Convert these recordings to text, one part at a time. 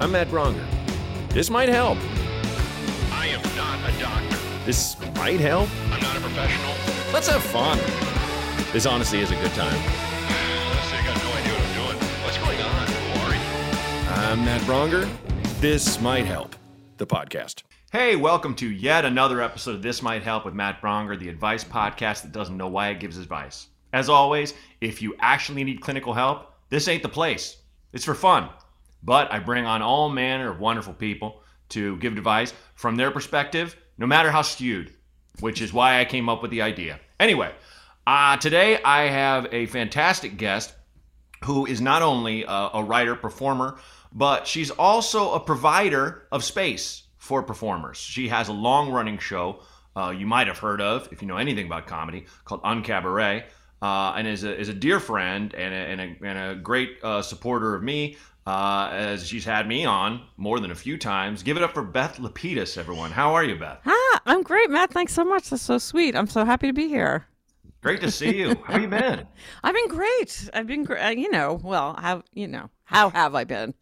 I'm Matt Braunger. This might help. I am not a doctor. This might help. I'm not a professional. Let's have fun. This honestly is a good time. Honestly, I got no idea what I'm doing. What's going on? Who are you? I'm Matt Braunger. This might help. The podcast. Hey, welcome to yet another episode of This Might Help with Matt Braunger, the advice podcast that doesn't know why it gives advice. As always, if you actually need clinical help, this ain't the place. It's for fun. But I bring on all manner of wonderful people to give advice from their perspective, no matter how skewed, which is why I came up with the idea. Anyway, uh, today I have a fantastic guest who is not only a, a writer, performer, but she's also a provider of space for performers. She has a long running show uh, you might have heard of if you know anything about comedy called Uncabaret. Uh, and is a, is a dear friend and a, and a, and a great uh, supporter of me, uh, as she's had me on more than a few times. Give it up for Beth Lapidus, everyone. How are you, Beth? Ah, I'm great, Matt. Thanks so much. That's so sweet. I'm so happy to be here. Great to see you. How you been? I've been great. I've been great. You know, well, how you know how have I been?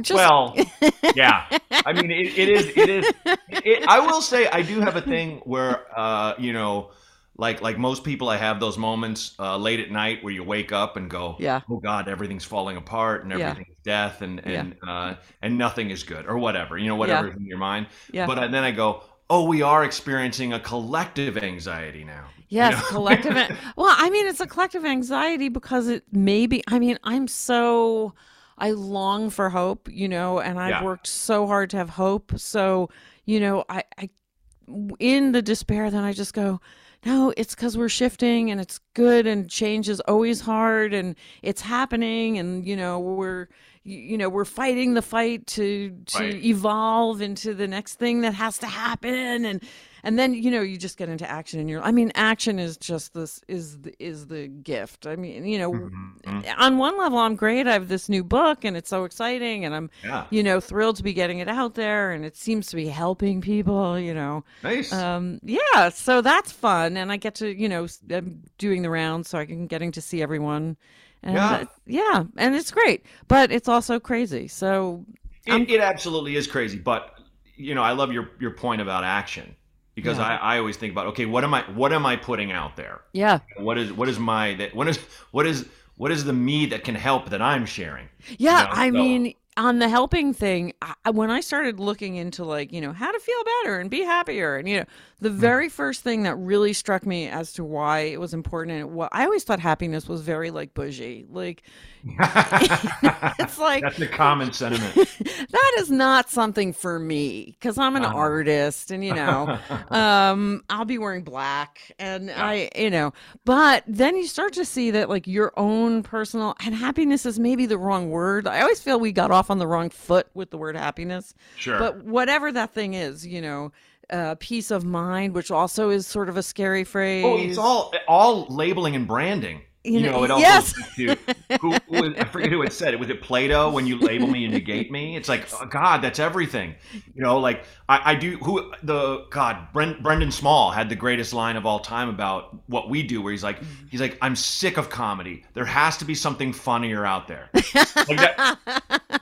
Just, Well, yeah. I mean, it, it is. It is. It, I will say, I do have a thing where, uh, you know, like like most people, I have those moments uh, late at night where you wake up and go, Yeah. oh God, everything's falling apart and Yeah. everything's death and and uh, and nothing is good or whatever, you know, whatever is in your mind. Yeah. But then I go, oh, we are experiencing a collective anxiety now. yes, know? collective. well, I mean, it's a collective anxiety because it maybe. I mean, I'm so. I long for hope, you know, and I've Yeah. worked so hard to have hope. So, you know, I, I, in the despair, then I just go, no, it's because we're shifting and it's good and change is always hard and it's happening and you know we're you know we're fighting the fight to to Right. evolve into the next thing that has to happen and and then you know you just get into action and you're I mean action is just this is the, is the gift. I mean you know Mm-hmm. on one level I'm great. I have this new book and it's so exciting and I'm Yeah. you know thrilled to be getting it out there and it seems to be helping people. You know. Nice. Um, yeah, so that's fun, and I get to, you know, I'm doing the rounds, so I can getting to see everyone, and Yeah. uh, yeah, and it's great, but it's also crazy. So It, it absolutely is crazy, but you know, I love your your point about action because Yeah. I, I always think about okay, what am I what am I putting out there? yeah, What is what is my that what is what is what is the me that can help that I'm sharing? yeah. know, I so- mean, on the helping thing, I- when I started looking into like, you know, how to feel better and be happier, and you know, the very first thing that really struck me as to why it was important, and wa- I always thought happiness was very like bougie, like it's like That's a common sentiment. that is not something for me because I'm an Uh-huh. artist and you know um I'll be wearing black and I you know but then you start to see that like your own personal and happiness is maybe the wrong word I always feel we got off on the wrong foot with the word happiness Sure. but whatever that thing is you know uh peace of mind which also is sort of a scary phrase oh, it's all all labeling and branding. You, know, know, it all yes. goes to who, who I forget who it said it. Was it Plato when you label me and negate me? It's like, oh, God, that's everything. You know, like I, I do. Who the God? Brent, Brendan Small had the greatest line of all time about what we do, where he's like, Mm-hmm. he's like, I'm sick of comedy. There has to be something funnier out there. Like that,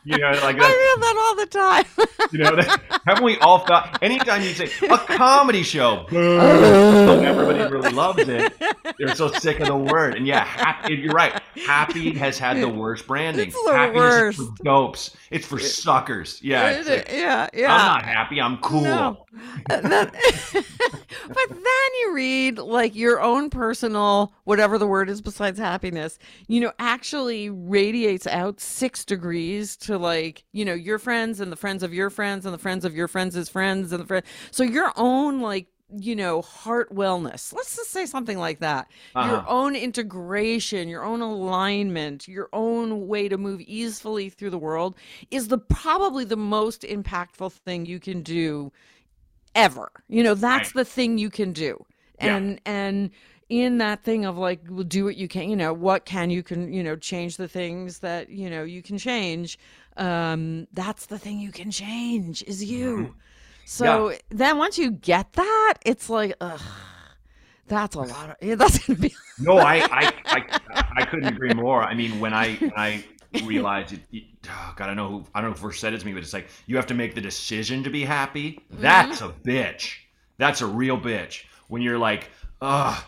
you know, like I that, feel that all the time you know, that, haven't we all thought? Anytime you say a comedy show, boom, everybody really loves it. They're so sick of the word. And yeah, happy, you're right. Happy has had the worst branding. It's the Happiness is worst. for dopes. It's for suckers. Yeah. it's like, yeah yeah I'm not happy. I'm cool. No. Uh, then- but then you read like your own personal, whatever the word is besides happiness, you know, actually radiates out six degrees to like, you know, your friends and the friends of your friends and the friends of your friends' friends and the friend. So your own like you know, heart wellness. Let's just say something like that. Your Uh-huh. own integration, your own alignment, your own way to move easily through the world is the probably the most impactful thing you can do ever. You know, that's Right. the thing you can do. Yeah. And and in that thing of like well, do what you can, you know, what can you can, you know, change the things that, you know, you can change. Um that's the thing you can change is you. So then once you get that, it's like ugh that's a lot of yeah, that's gonna be No, I, I, I, I couldn't agree more. I mean, when I, when I, realize it, it- oh, God, I know who, I don't know who first said it to me, but it's like you have to make the decision to be happy. Mm-hmm. That's a bitch. That's a real bitch. When you're like, ugh,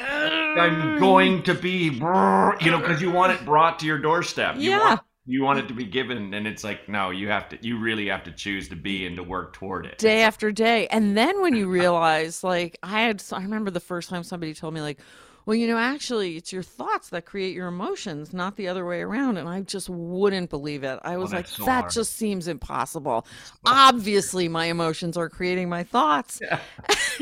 I'm mm. going to be, you know, because you want it brought to your doorstep. You Yeah. Want, you want it to be given, and it's like, no, you have to. You really have to choose to be and to work toward it. day after day. And then when you realize, like, I had, I remember the first time somebody told me, like, well, you know, actually, it's your thoughts that create your emotions, not the other way around. And I just wouldn't believe it. I was like, so that hard. just seems impossible. Obviously, my emotions are creating my thoughts.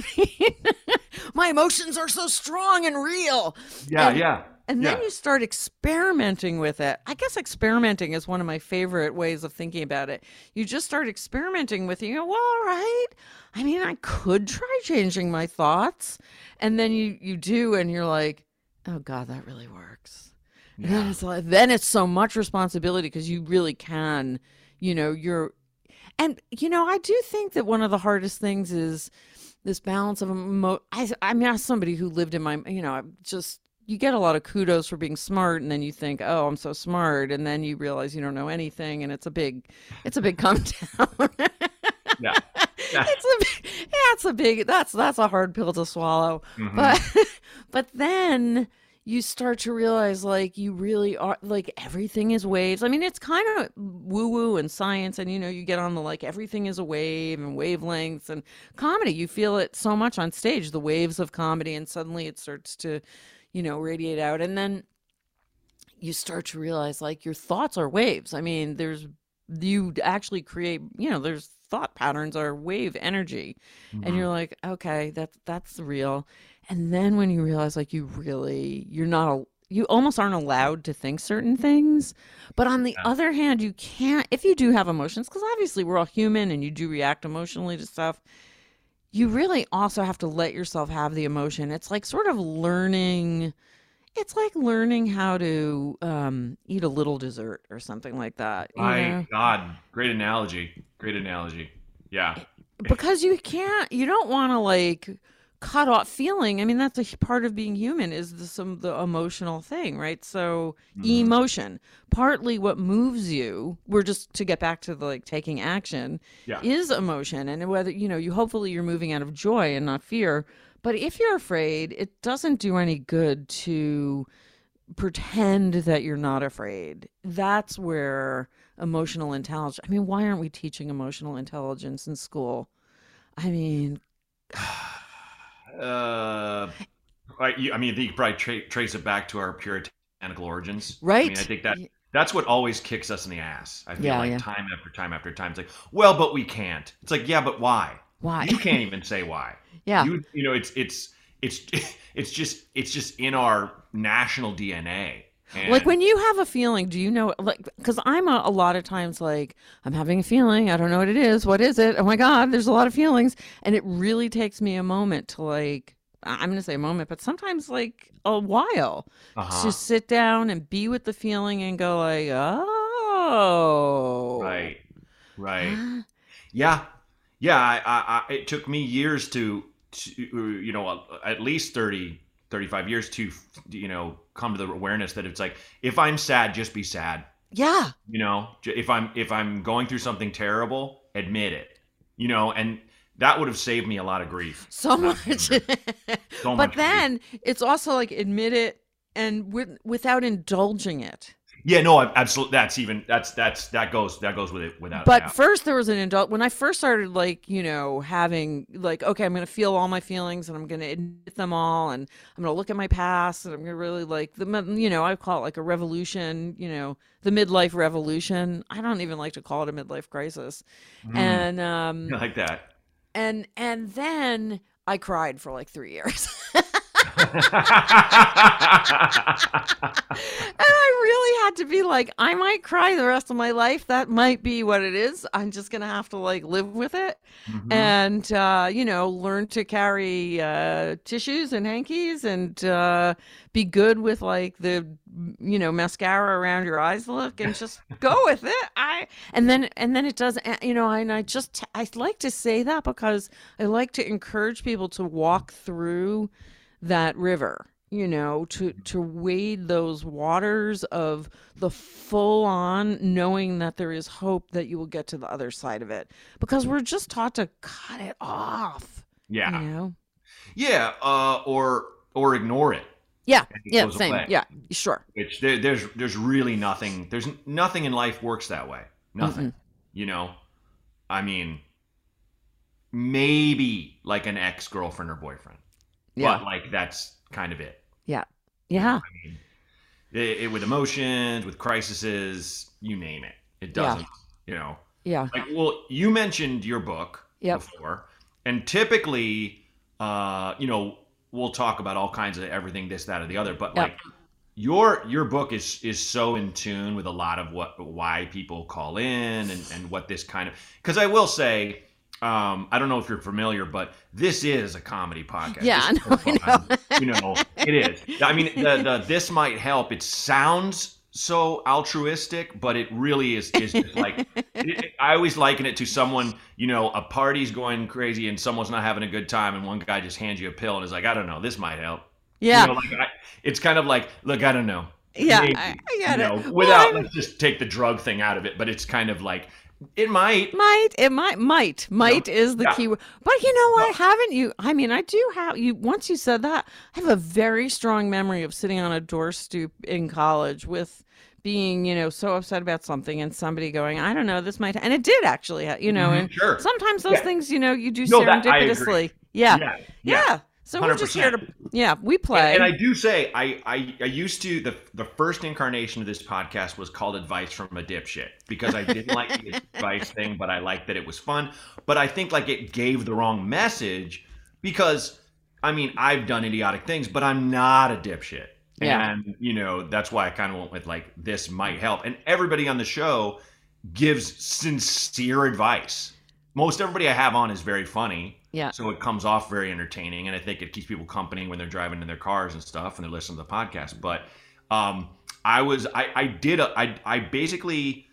my emotions are so strong and real. Yeah, And- yeah. And then Yeah. you start experimenting with it. I guess experimenting is one of my favorite ways of thinking about it. You just start experimenting with it. You go, well, all right. I mean, I could try changing my thoughts. And then you you do, and you're like, oh God, that really works. And then it's like then it's so much responsibility because you really can, you know, you're and you know, I do think that one of the hardest things is this balance of emo. I I mean, as somebody who lived in my, you know, I'm just you get a lot of kudos for being smart, and then you think, oh, I'm so smart, and then you realize you don't know anything, and it's a big, it's a big come down. Yeah. Yeah. it's a big, yeah, it's a big. That's that's a hard pill to swallow, Mhm. but but then you start to realize like you really are like everything is waves. I mean, it's kind of woo woo and science, and you know, you get on the like everything is a wave and wavelengths and comedy. You feel it so much on stage, the waves of comedy, and suddenly it starts to, you know, radiate out, and then you start to realize like your thoughts are waves. I mean, there's you actually create, you know, there's thought patterns are wave energy. And mm-hmm. you're like okay that's that's real. And then when you realize like you really you're not a you almost aren't allowed to think certain things. But on the Yeah. other hand you can't if you do have emotions because obviously we're all human and you do react emotionally to stuff you really also have to let yourself have the emotion it's like sort of learning it's like learning how to um, eat a little dessert or something like that My know? God, great analogy. Great analogy. Yeah. because you can't you don't want to like cut off feeling i mean that's a part of being human is the some the emotional thing right so Mhm. emotion partly what moves you we're just to get back to the like taking action Yeah. is emotion and whether you know you hopefully you're moving out of joy and not fear but if you're afraid it doesn't do any good to pretend that you're not afraid that's where emotional intelligence i mean why aren't we teaching emotional intelligence in school i mean Uh, right. You, I mean, you could probably tra- trace it back to our puritanical origins. I mean, Right. I think that that's what always kicks us in the ass. I feel Yeah, like yeah. time after time after time. It's like, well, but we can't. It's like, yeah, but why? why You can't even say why. yeah You, you know, it's it's it's it's just it's just in our national DNA. And like when you have a feeling do you know like because i'm a, a lot of times like i'm having a feeling i don't know what it is what is it oh my god there's a lot of feelings and it really takes me a moment to like i'm gonna say a moment but sometimes like a while uh-huh. to sit down and be with the feeling and go like oh right, right. Ah, Yeah, yeah. I, I, I, it took me years to, to, you know, at least 30, 35 years to, you know, come to the awareness that it's like, if I'm sad, just be sad. yeah You know, if I'm if I'm going through something terrible, admit it. You know, and that would have saved me a lot of grief. so much So but much grief. then it's also like admit it and with, without indulging it Yeah, no, absolutely. That's even that's that's that goes that goes with it without. but first there was an adult when i first started like you know having like okay i'm gonna feel all my feelings and i'm gonna admit them all and i'm gonna look at my past and i'm gonna really like the you know i call it like a revolution you know the midlife revolution i don't even like to call it a midlife crisis Mm, and um I like that. and and then i cried for like three years I really had to be like, I might cry the rest of my life. That might be what it is. I'm just gonna have to like live with it, Mhm. and uh, you know, learn to carry uh, tissues and hankies, and uh, be good with like the you know mascara around your eyes look, and just go with it. I and then and then it does. uh, You know, and I just I like to say that because I like to encourage people to walk through that river you know, to to wade those waters of the full on knowing that there is hope that you will get to the other side of it because we're just taught to cut it off. Yeah. You know? Yeah, uh, or or ignore it. Yeah. it Yeah. Same. away. Yeah. Sure. Which there, there's there's really nothing. There's nothing in life works that way. Nothing. You know, I mean, maybe like an ex girlfriend or boyfriend, Yeah. but like that's kind of it. Yeah. Yeah. I mean, it, it- with emotions, with crises, you name it. It doesn't. You know, Yeah. like well, you mentioned your book Yep. before, and typically, uh, you know, we'll talk about all kinds of everything, this, that, or the other. But Yep. like your your book is is so in tune with a lot of what why people call in and and what this kind of because I will say. Um, I don't know if you're familiar, but this is a comedy podcast. Yeah, I know, you know, it is. I mean, the, the this might help. It sounds so altruistic, but it really is is just like it, it- I always liken it to someone. You know, a party's going crazy and someone's not having a good time, and one guy just hands you a pill and is like, "I don't know, this might help." Yeah. You know, like I, it's kind of like, look, I don't know. Yeah, Maybe, I- I get you know, Well, without I'm- let's just take the drug thing out of it, but it's kind of like it might. Might it might might might is the yeah. key word. But you know what? Haven't you? I mean, I do have you. Once you said that, I have a very strong memory of sitting on a door stoop in college with being, you know, so upset about something and somebody going, I don't know, this might, and it did actually, you know, Mhm, and sure. sometimes those Yeah. things, you know, you do No, that- I agree. serendipitously. Yeah. Yeah, Yeah. So we're just here to, yeah, we play. And, and I do say, I, I, I used to the the first incarnation of this podcast was called "Advice from a Dipshit" because I didn't like the advice thing, but I liked that it was fun. But I think like it gave the wrong message because I mean I've done idiotic things, but I'm not a dipshit. Yeah. And you know that's why I kind of went with like this might help. And everybody on the show gives sincere advice. Most everybody I have on is very funny. Yeah. So it comes off very entertaining, and I think it keeps people company when they're driving in their cars and stuff, and they're listening to the podcast. But um, I was, I, I did, a, I, I basically,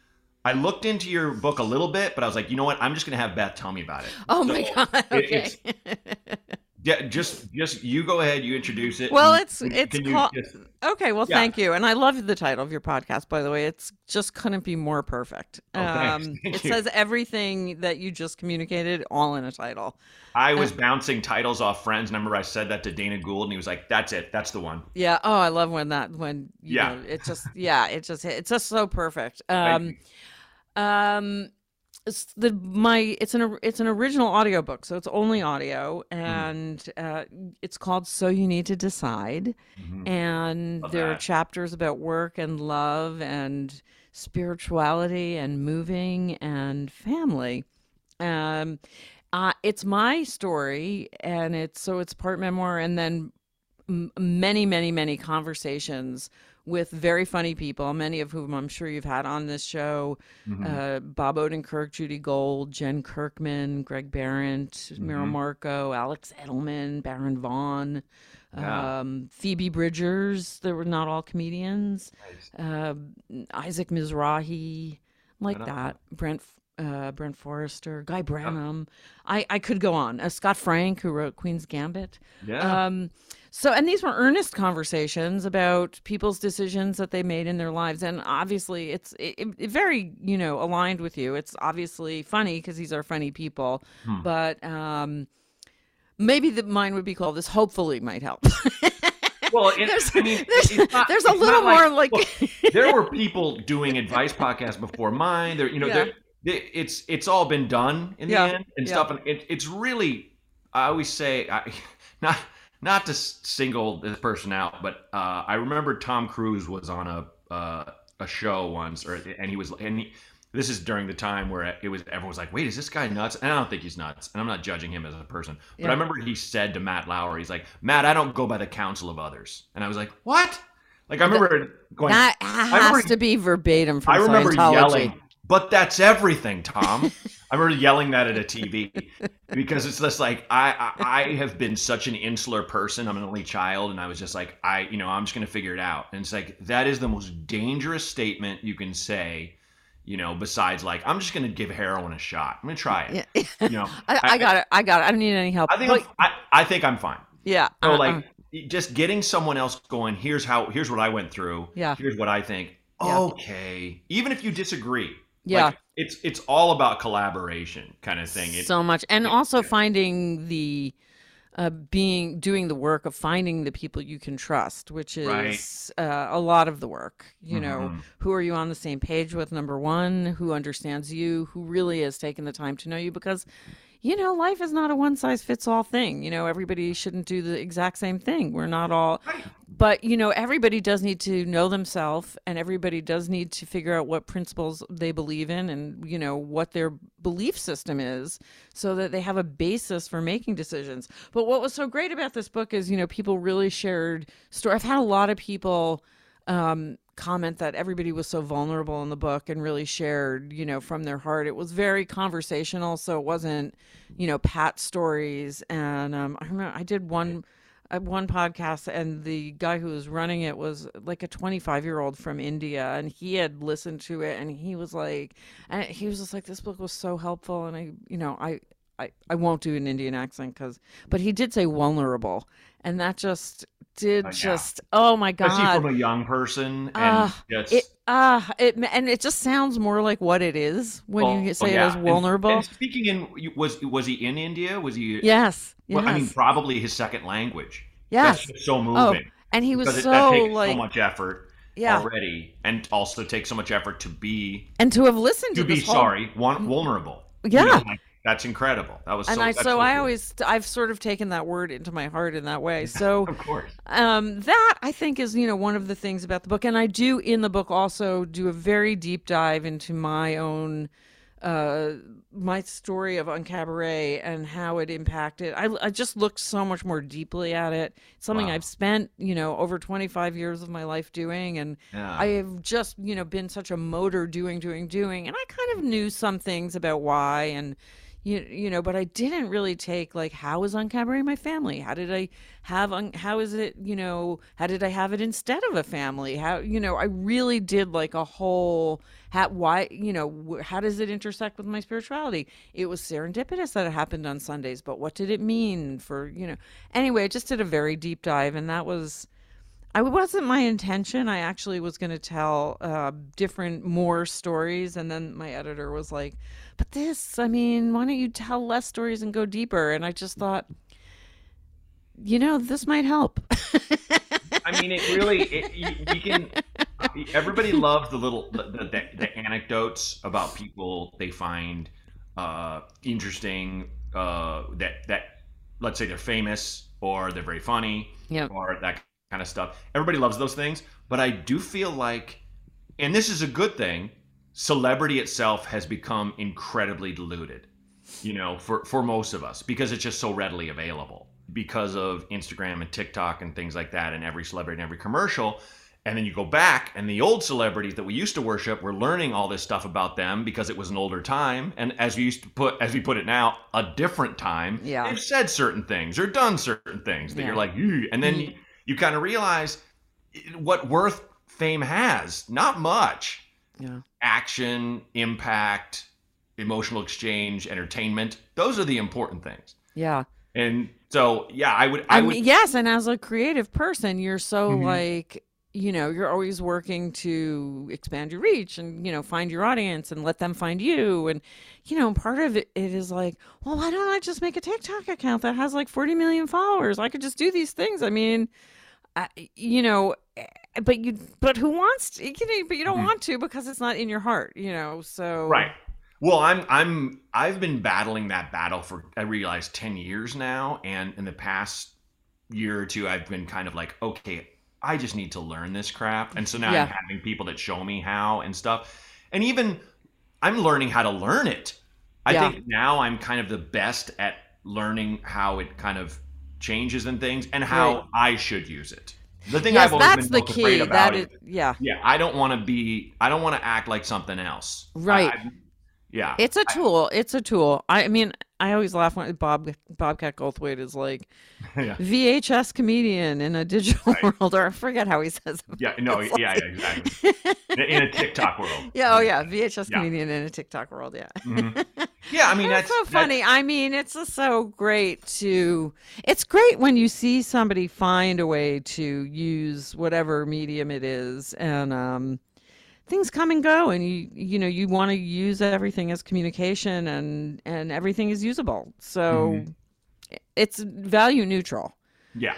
I looked into your book a little bit, but I was like, you know what? I'm just gonna have Beth tell me about it. oh my God. Okay. it's- Yeah, just, just you go ahead, you introduce it. Well, it's- it's called- just- Okay, well, Yeah. thank you, and I love the title of your podcast. By the way, it's just couldn't be more perfect. Oh. Um, it says everything that you just communicated, all in a title. I was bouncing titles off friends, and I remember I said that to Dana Gould, and he was like, "That's it, that's the one." Yeah. Oh, I love when that when you Yeah. know, it just yeah, it just it's just so perfect. Um, um, it's the my it's an it's an original audiobook, so it's only audio, Mm. and uh, it's called "So You Need to Decide." Mhm. and Love there are chapters about work and love and spirituality and moving and family um uh, it's my story and it's so it's part memoir and then m- many many many conversations with very funny people many of whom i'm sure you've had on this show Mhm. uh, Bob Odenkirk, Judy Gold, Jen Kirkman, Greg Behrendt, Mira Mhm. Marco, Alex Edelman, Baron Vaughn, Yeah. um, Phoebe Bridgers. They were not all comedians. Nice. Uh, Isaac Mizrahi, like that. Brent. Uh, Brent Forrester, Guy Branum. I, I could go on. Uh, Scott Frank, who wrote Queen's Gambit. Yeah. Um, so, and these were earnest conversations about people's decisions that they made in their lives, and obviously, it's it, it very you know aligned with you. It's obviously funny because these are funny people, Hmm. but um, maybe the mine would be called this. Hopefully, might help. well, it, there's, I mean, there's, not- there's a little more like, look, there were people doing advice podcasts before mine. There, you know, Yeah. there, there- it's it's all been done in Yeah, the end and yeah. stuff. And it, it's really, I always say, I, not not to single this person out, but uh, I remember Tom Cruise was on a uh, a show once, or and he was and he. This is during the time where it was everyone was like, "Wait, is this guy nuts?" And I don't think he's nuts, and I'm not judging him as a person. But Yeah. I remember he said to Matt Lauer, "He's like, Matt, I don't go by the counsel of others," and I was like, "What?" Like I remember going, that remember- has to be verbatim from I remember Scientology. yelling, but that's everything, Tom. I remember yelling that at a TV because it's just like I, I I have been such an insular person. I'm an only child, and I was just like I you know I'm just gonna figure it out. And it's like that is the most dangerous statement you can say. You know, besides like I'm just gonna give heroin a shot. I'm gonna try it. Yeah. You know, I, I got it. I got it. I don't need any help. I think But- I'm, I, I think I'm fine. yeah. So uh, like just getting someone else going. Here's how. Here's what I went through. Yeah. Here's what I think. Yeah. Okay. Even if you disagree. Yeah. Like, it's it's all about collaboration kind of thing. It, so much and it- also yeah. finding the uh, being doing the work of finding the people you can trust which Right. is uh, a lot of the work you know Mhm. who are you on the same page with number one who understands you who really has taken the time to know you because you know life is not a one size fits all thing you know everybody shouldn't do the exact same thing we're not all Right. But you know everybody does need to know themselves and everybody does need to figure out what principles they believe in and you know what their belief system is so that they have a basis for making decisions but what was so great about this book is you know people really shared story i've had a lot of people um, comment that everybody was so vulnerable in the book and really shared, you know, from their heart. It was very conversational, so it wasn't, you know, pat stories. And um, I remember I did one. Uh, One podcast, and the guy who was running it was like a 25 year old from India, and he had listened to it, and he was like, and he was just like, this book was so helpful, and I, you know, I, I, I won't do an Indian accent because, but he did say vulnerable, and that just did Oh, yeah. just, oh my god, especially from a young person, and Ah, that's it ah it and it just sounds more like what it is when Oh, you oh, say yeah. it as vulnerable. And, speaking in, was was he in India? Was he? yes, yes, Well, I mean, probably his second language. yes. So Oh, moving. and he was it, so takes like so much effort yeah, already, and also takes so much effort to be and to have listened to to, be whole- sorry, vulnerable. You Yeah. know, like, that's incredible. That was And so, I that's so I always I've sort of taken that word into my heart in that way. So of course. um, that I think is you know one of the things about the book, and I do in the book also do a very deep dive into my own uh, my story of Uncabaret and how it impacted. I, I just looked so much more deeply at it. It's something Wow. I've spent you know over 25 years of my life doing, and Yeah. I have just you know been such a motor doing doing doing, and I kind of knew some things about why and you you know but i didn't really take like how is uncabaret my family? How did i have on how is it you know how did i have it instead of a family? How you know i really did like a whole how why you know how does it intersect with my spirituality? It was serendipitous that it happened on sundays but what did it mean for you know? Anyway i just did a very deep dive and that was I wasn't my intention. I actually was going to tell uh, different, more stories, and then my editor was like, "But this, I mean, why don't you tell less stories and go deeper?" And I just thought, you know, this might help. I mean, it really, it, you, you can. Everybody loves the little the, the, the anecdotes about people they find uh, interesting. Uh, that that let's say they're famous or they're very funny Yeah. or that kind of stuff. Everybody loves those things, but I do feel like, and this is a good thing. Celebrity itself has become incredibly diluted you know, for for most of us because it's just so readily available because of Instagram and TikTok and things like that, and every celebrity and every commercial. And then you go back, and the old celebrities that we used to worship, we're learning all this stuff about them because it was an older time, and as we used to put, as we put it now, a different time. Yeah. they've said certain things or done certain things that Yeah. you're like, "Ew," and then Mm. You, you kind of realize what worth fame has. Not much yeah. action, impact, emotional exchange, entertainment. Those are the important things. Yeah. And so, yeah, I would, I I would, mean, yes, and as a creative person, you're so Mhm. like, you know, you're always working to expand your reach and, you know, find your audience and let them find you. And, you know, part of it, it is like, well, why don't I just make a TikTok account that has like 40 million followers? I could just do these things. I mean, You know, eh, but you, but who wants to, you know, but you don't Mhm. want to because it's not in your heart, you know, so. right. Well, I'm, I'm, I've been battling that battle for, I realize 10 years now. And in the past year or two, I've been kind of like, okay, I just need to learn this crap. And so now Yeah. I'm having people that show me how and stuff. And even I'm learning how to learn it. I Yeah. think now I'm kind of the best at learning how it kind of changes and things and how Right. I should use it. The thing Yes, I've always that's been the most afraid key. about That is, yeah. yeah, I don't want to be I don't want to act like something else. Right. I- yeah. It's a tool. It's a tool. I mean, I always laugh when Bob Bobcat Goldthwait is like yeah. VHS comedian in a digital Right. world, or I forget how he says it. Yeah, no, It's yeah, like- yeah, exactly. In- a TikTok world. yeah, oh yeah, VHS Yeah. comedian in a TikTok world. Yeah. Mhm. Yeah, I mean It's that's so that's- funny. I mean, it's just so great to. It's great when you see somebody find a way to use whatever medium it is, and um, things come and go, and you you know you want to use everything as communication, and and everything is usable. So Mm-hmm. it's value neutral. Yeah,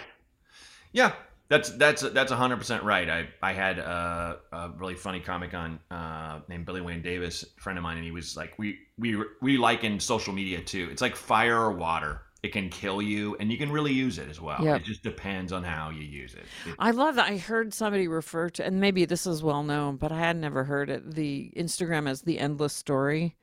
yeah. That's that's that's hundred percent right. I I had a, a really funny comic on uh, named Billy Wayne Davis, a friend of mine, and he was like, we we we liken social media too. It's like fire or water. It can kill you, and you can really use it as well. Yep. It just depends on how you use it. It- I love that. I heard somebody refer to, and maybe this is well known, but I had never heard it. The Instagram as the endless story,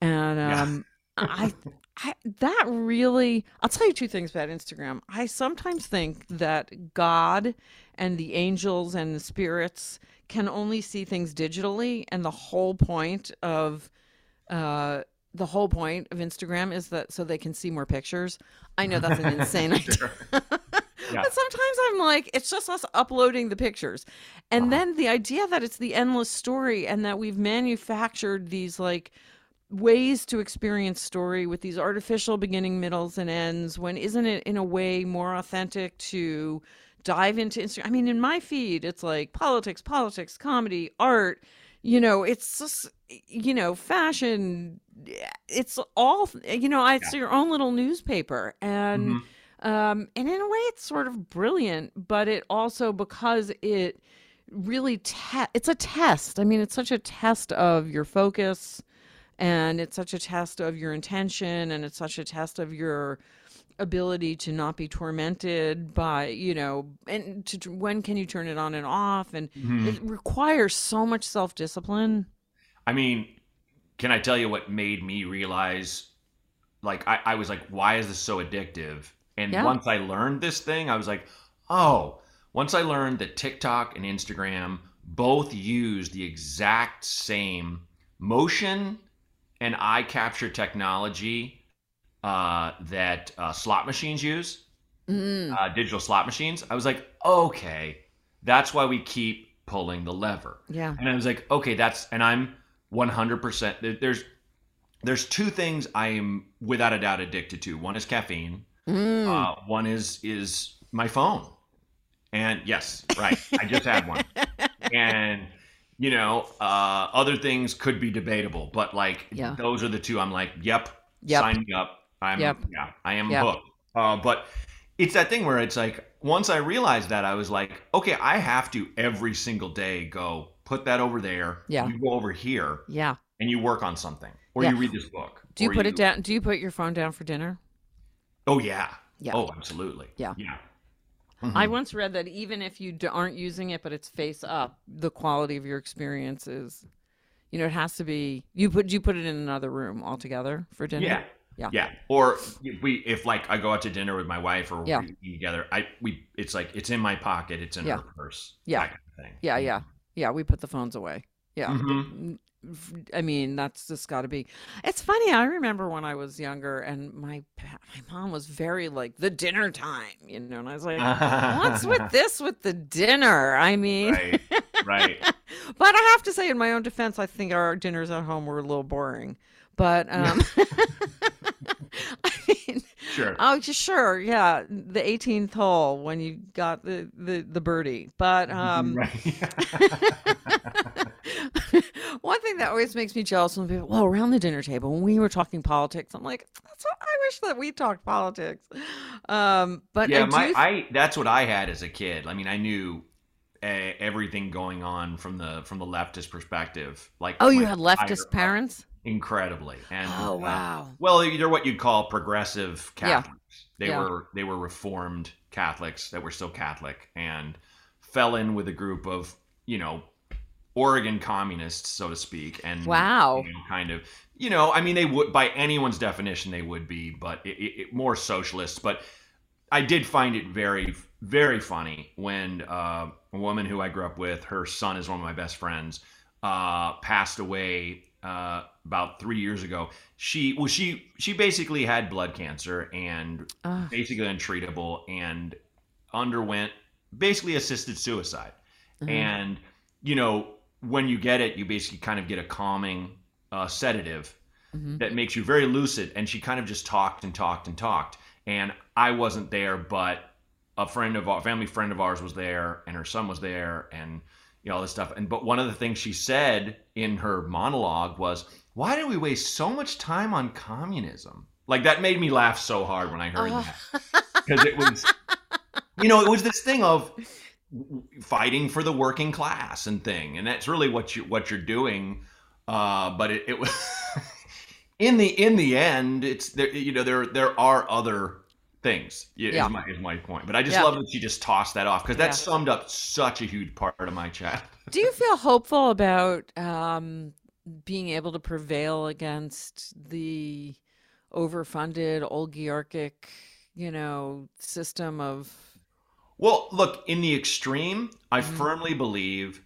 and Yeah. um, I, I that really. I'll tell you two things about Instagram. I sometimes think that God and the angels and the spirits can only see things digitally, and the whole point of uh, the whole point of Instagram is that so they can see more pictures. I know that's an insane idea. Yeah. But sometimes I'm like, it's just us uploading the pictures. And Uh-huh. then the idea that it's the endless story and that we've manufactured these like ways to experience story with these artificial beginning, middles, and ends, when isn't it in a way more authentic to dive into Instagram? I mean, in my feed, it's like politics, politics, comedy, art. You know, it's just, you know, fashion. It's all, you know, it's your own little newspaper. And, Mhm. um, and in a way, it's sort of brilliant, but it also because it really te- it's a test. I mean, it's such a test of your focus, and it's such a test of your intention, and it's such a test of your ability to not be tormented by you know and to when can you turn it on and off and Mhm. it requires so much self-discipline I mean, can I tell you what made me realize? Like, I, I was like, why is this so addictive? And Yeah. once I learned this thing, I was like, oh, once I learned that TikTok and Instagram both use the exact same motion and eye capture technology uh, that uh, slot machines use, Mm, uh, digital slot machines, I was like, okay, that's why we keep pulling the lever. yeah And I was like, okay, that's and I'm 100% there- there's there's two things I am without a doubt addicted to. One is caffeine. Mm, Uh, one is is my phone. And yes, right. I just had one. And you know, uh, other things could be debatable, but like Yeah. those are the two. I'm like, yep, Yep. sign me up. I'm Yep. yeah, I am Yep. hooked. Uh, but it's that thing where it's like once I realized that, I was like, okay, I have to every single day go put that over there. Yeah. You go over here yeah and you work on something, or Yeah. you read this book. do you put it down do you put your phone down for dinner Oh yeah. Yeah. Oh, absolutely. Yeah. Yeah. I Mhm. once read that even if you d- aren't using it, but it's face up, the quality of your experience is, you know, it has to be. You put you put it in another room altogether for dinner. Yeah. Yeah. Yeah. Or if we if like I go out to dinner with my wife or Yeah. we together, I we it's like it's in my pocket, it's in Yeah. her purse. Yeah. Kind of thing. yeah, yeah, yeah. We put the phones away. Yeah. Mhm. I mean, that's just got to be. It's funny. I remember when I was younger, and my my mom was very like the dinner time, you know, and I was like, "What's with this with the dinner?" I mean, right. Right. But I have to say, in my own defense, I think our dinners at home were a little boring. But um, I mean, Sure. oh, sure, yeah, the 18th hole when you got the the, the birdie. But um, right. one thing that always makes me jealous when people, well, around the dinner table when we were talking politics, I'm like, that's what, I wish that we talked politics. Um, but yeah, I my do I that's what I had as a kid. I mean, I knew uh, everything going on from the from the leftist perspective. Like oh, you had leftist parents. Incredibly and Oh uh, wow. well they're what you'd call progressive Catholics. Yeah. they Yeah. were they were reformed catholics that were still catholic and fell in with a group of you know oregon communists so to speak and Wow. you know, kind of you know i mean they would by anyone's definition they would be but it, it- more socialists but i did find it very very funny when uh, a woman who i grew up with her son is one of my best friends uh, passed away uh, about three years ago. She well, she she basically had blood cancer and Ugh. basically untreatable and underwent basically assisted suicide. Mhm. And you know when you get it, you basically kind of get a calming uh, sedative. Mhm. that makes you very lucid. And she kind of just talked and talked and talked. And I wasn't there, but a friend of our family friend of ours was there, and her son was there, and you know all this stuff. And but one of the things she said in her monologue was, "Why do we waste so much time on communism?" Like that made me laugh so hard when I heard Oh. that because it was, you know, it was this thing of fighting for the working class and thing, and that's really what you what you're doing. Uh, but it, it was in the in the end, it's there. You know, there there are other things. Yeah, is my is my point. But I just Yeah. love that she just tossed that off because that Yeah. summed up such a huge part of my chat. Do you feel hopeful about um, being able to prevail against the overfunded oligarchic, you know, system of Well, look, in the extreme, I Mhm. firmly believe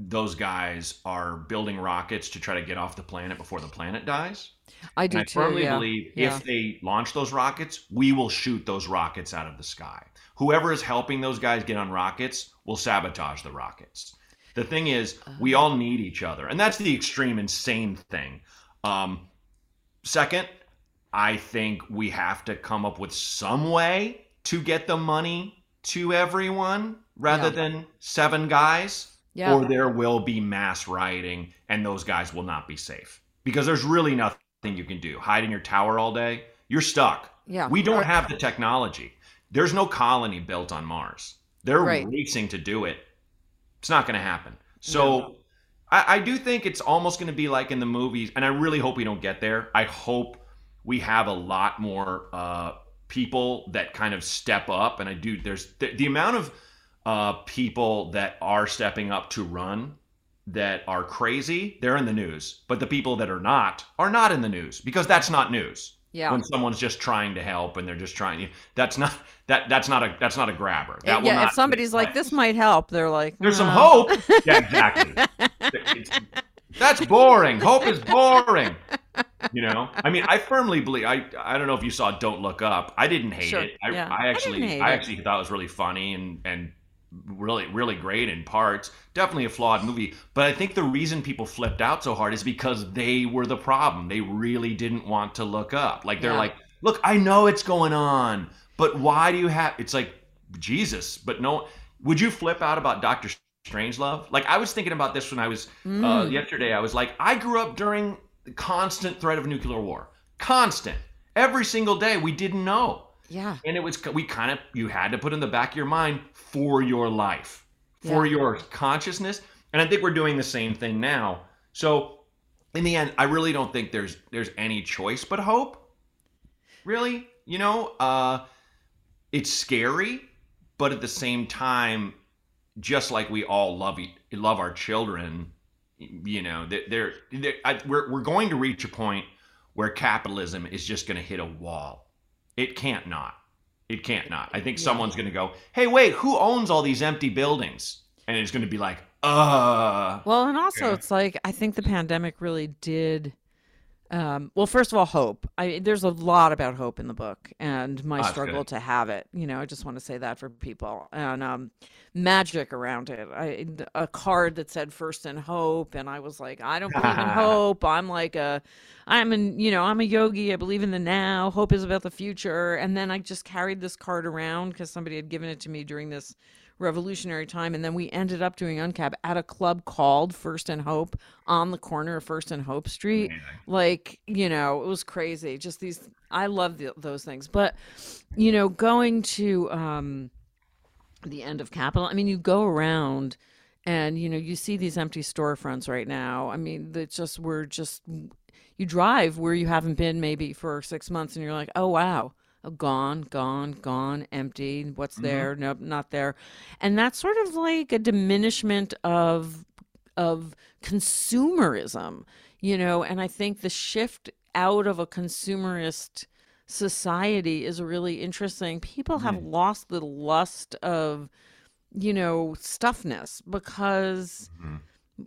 those guys are building rockets to try to get off the planet before the planet dies. I And do I too. firmly yeah. believe yeah. if they launch those rockets, we will shoot those rockets out of the sky. Whoever is helping those guys get on rockets will sabotage the rockets. The thing is, we Oh. all need each other, and that's the extreme insane thing. Um, second, I think we have to come up with some way to get the money to everyone rather Yeah. than seven guys yeah. or there will be mass rioting and those guys will not be safe. Because there's really nothing you can do. Hide in your tower all day you're stuck. Yeah. we don't have the technology. There's no colony built on mars. They're Right. racing to do it. It's not going to happen so I, I do think it's almost going to be like in the movies and i really hope we don't get there. I hope we have a lot more uh, people that kind of step up and i do there's the, the amount of uh, people that are stepping up to run that are crazy they're in the news. But the people that are not are not in the news because that's not news. Yeah. when someone's just trying to help and they're just trying that's not that that's not a that's not a grabber. That yeah, not if somebody's like, this might help, they're like, there's some hope. Yeah exactly. It's- that's boring. Hope is boring. You know? I mean i firmly believe i i don't know if you saw don't look up. I didn't hate Sure, it. I, yeah. I I actually I, it. actually thought it was really funny and and really really great in parts. Definitely a flawed movie. But i think the reason people flipped out so hard is because they were the problem. They really didn't want to look up. Like they're Yeah. like look i know it's going on but why do you have it's like jesus but no would you flip out about dr strangelove? Like i was thinking about this when i was uh, Mm. yesterday. I was like i grew up during the constant threat of nuclear war. Constant. Every single day we didn't know yeah. and it was we kind of you had to put in the back of your mind for your life for Yeah. your consciousness and i think we're doing the same thing now so in the end i really don't think there's there's any choice but hope really you know uh it's scary but at the same time just like we all love love our children you know they're, they're I, we're, we're going to reach a point where capitalism is just going to hit a wall it can't not. It can't not. I think Yeah. someone's going to go, "Hey, wait, who owns all these empty buildings?" And it's going to be like, "Uh, Well, and also Yeah. it's like I think the pandemic really did. Um, well, first of all, hope. I there's a lot about hope in the book, and my Oh, that's struggle good. to have it. You know, I just want to say that for people and um, magic around it. I a card that said "First in Hope," and I was like, I don't believe in hope. I'm like a, I'm an you know I'm a yogi. I believe in the now. Hope is about the future. And then I just carried this card around because somebody had given it to me during this revolutionary time and then we ended up doing uncab at a club called first and hope on the corner of first and hope street. Like you know it was crazy. Just these i love the, those things. But you know going to um the end of capital i mean you go around and you know you see these empty storefronts right now. I mean that just we're just you drive where you haven't been maybe for six months and you're like oh wow gone gone gone empty what's mm-hmm. there nope not there and that's sort of like a diminishment of of consumerism you know and i think the shift out of a consumerist society is really interesting people have mm-hmm. lost the lust of you know stuffness because mm-hmm.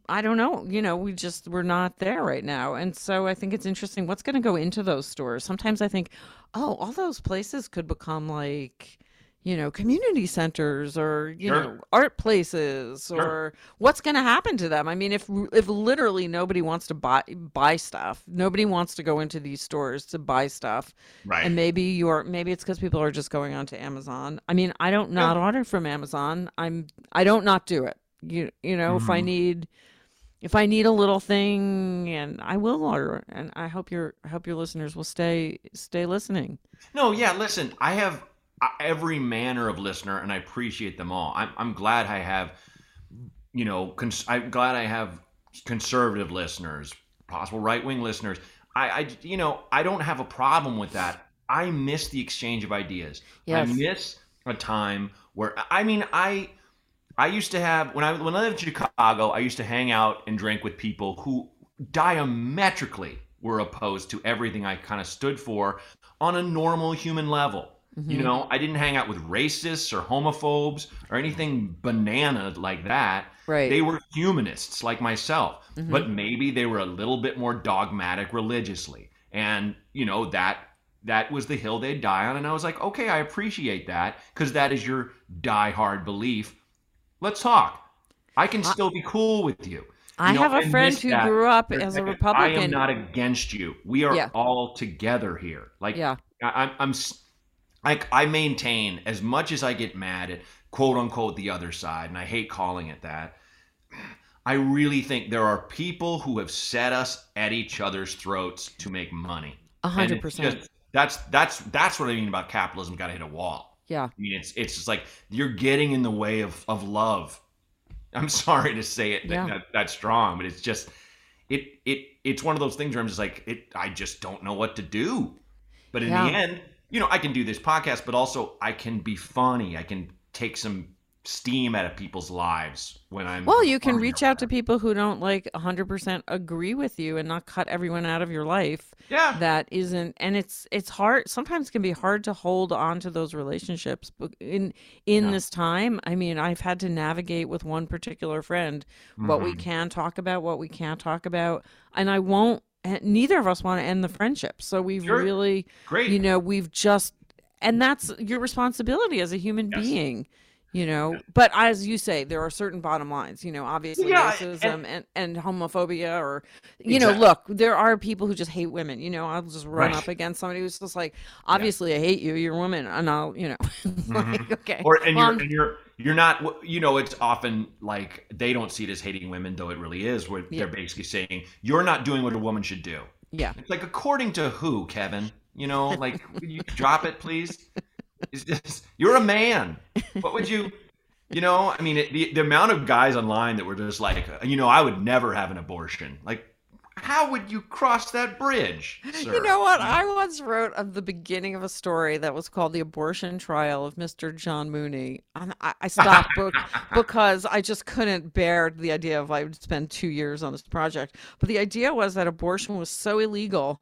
I don't know. You know, we just we're not there right now. And so I think it's interesting what's going to go into those stores. Sometimes I think, "Oh, all those places could become like, you know, community centers or you Sure. know, art places Sure. or what's going to happen to them? I mean, if if literally nobody wants to buy buy stuff, nobody wants to go into these stores to buy stuff, Right. and maybe you're maybe it's because people are just going onto Amazon. I mean, I don't not order from Amazon. I'm I don't not do it. You you know, if I Mhm. need if I need a little thing, and I will order. And I hope your I hope your listeners will stay stay listening. No, yeah, listen, I have uh, every manner of listener and I appreciate them all. I'm, I'm glad I have, you know, cons- I'm glad I have conservative listeners, possible right wing listeners. I, I, you know, I don't have a problem with that. I miss the exchange of ideas. Yes. I miss a time where, I mean, I, I used to have when I when I lived in Chicago, I used to hang out and drink with people who diametrically were opposed to everything I kind of stood for on a normal human level. You Mhm. know, I didn't hang out with racists or homophobes or anything banana like that. Right. They were humanists like myself, Mhm. but maybe they were a little bit more dogmatic religiously. And, you know, that that was the hill they'd die on and I was like, "Okay, I appreciate that because that is your diehard belief. Let's talk. I can still be cool with you." I You know, have a friend who that grew up as a. Republican. I am not against you. We are Yeah. all together here. Like yeah. I, I'm, I'm, like I maintain as much as I get mad at quote unquote the other side, and I hate calling it that. I really think there are people who have set us at each other's throats to make money. A hundred percent. That's that's that's what I mean about capitalism. Got to hit a wall. Yeah. I mean, it's it's just like you're getting in the way of of love. I'm sorry to say it that, Yeah. that, that strong, but it's just it it it's one of those things where I'm just like it. I just don't know what to do. But in Yeah. the end, you know, I can do this podcast, but also I can be funny. I can take some steam out of people's lives when I'm. Well, you can reach out to people who don't like 100% agree with you and not cut everyone out of your life. Yeah. That isn't and it's it's hard sometimes can be hard to hold on to those relationships but in in Yeah. this time. I mean, I've had to navigate with one particular friend what we Mhm. can talk about, what we can't talk about, and I won't neither of us want to end the friendship. So we've Sure. really Great. you know we've just and that's your responsibility as a human Yes. being you know but as you say there are certain bottom lines you know obviously Yeah, racism and- and, and, homophobia or you know look there are people who just hate women you know i'll just run Right. up against somebody who's just like obviously i hate you you're a woman and i'll you know like okay Mm-hmm. or and well, you're and you're you're not you know it's often like they don't see it as hating women though it really is where Yeah. they're basically saying you're not doing what a woman should do. Yeah. It's like according to who kevin? You know like you drop it please it's just you're a man what would you you know i mean it, the, the amount of guys online that were just like uh, you know i would never have an abortion like how would you cross that bridge sir? You know what? I once wrote of the beginning of a story that was called "The Abortion Trial of Mr. John Mooney," and I, I stopped book because I just couldn't bear the idea of I would spend two years on this project. But the idea was that abortion was so illegal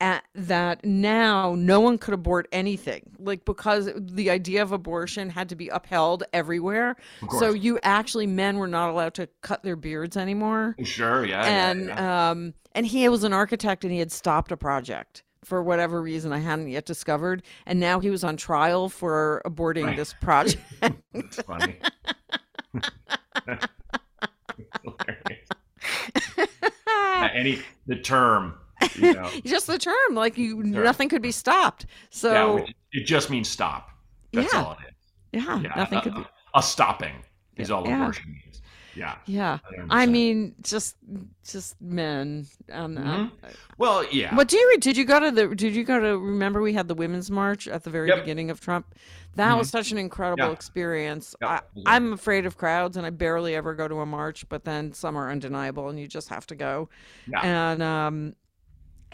at, that now no one could abort anything, like because the idea of abortion had to be upheld everywhere. So you actually men were not allowed to cut their beards anymore sure yeah, yeah, and yeah. um and he was an architect and he had stopped a project for whatever reason I hadn't yet discovered and now he was on trial for aborting Right. this project. It's funny. Uh, any the term you know Just the term like you Sure. nothing could be stopped. yeah, So which, it just means stop that's Yeah. all it is yeah, yeah nothing a, could be a stopping is all Yeah. abortion means yeah yeah. I 100%. mean just just men um, uh, Mhm. well yeah But do you did you go to the did you go to remember we had the women's march at the very Yep. beginning of Trump? That was such an incredible Yeah. experience. Yeah. I, I'm afraid of crowds and I barely ever go to a march, but then some are undeniable and you just have to go. Yeah. And um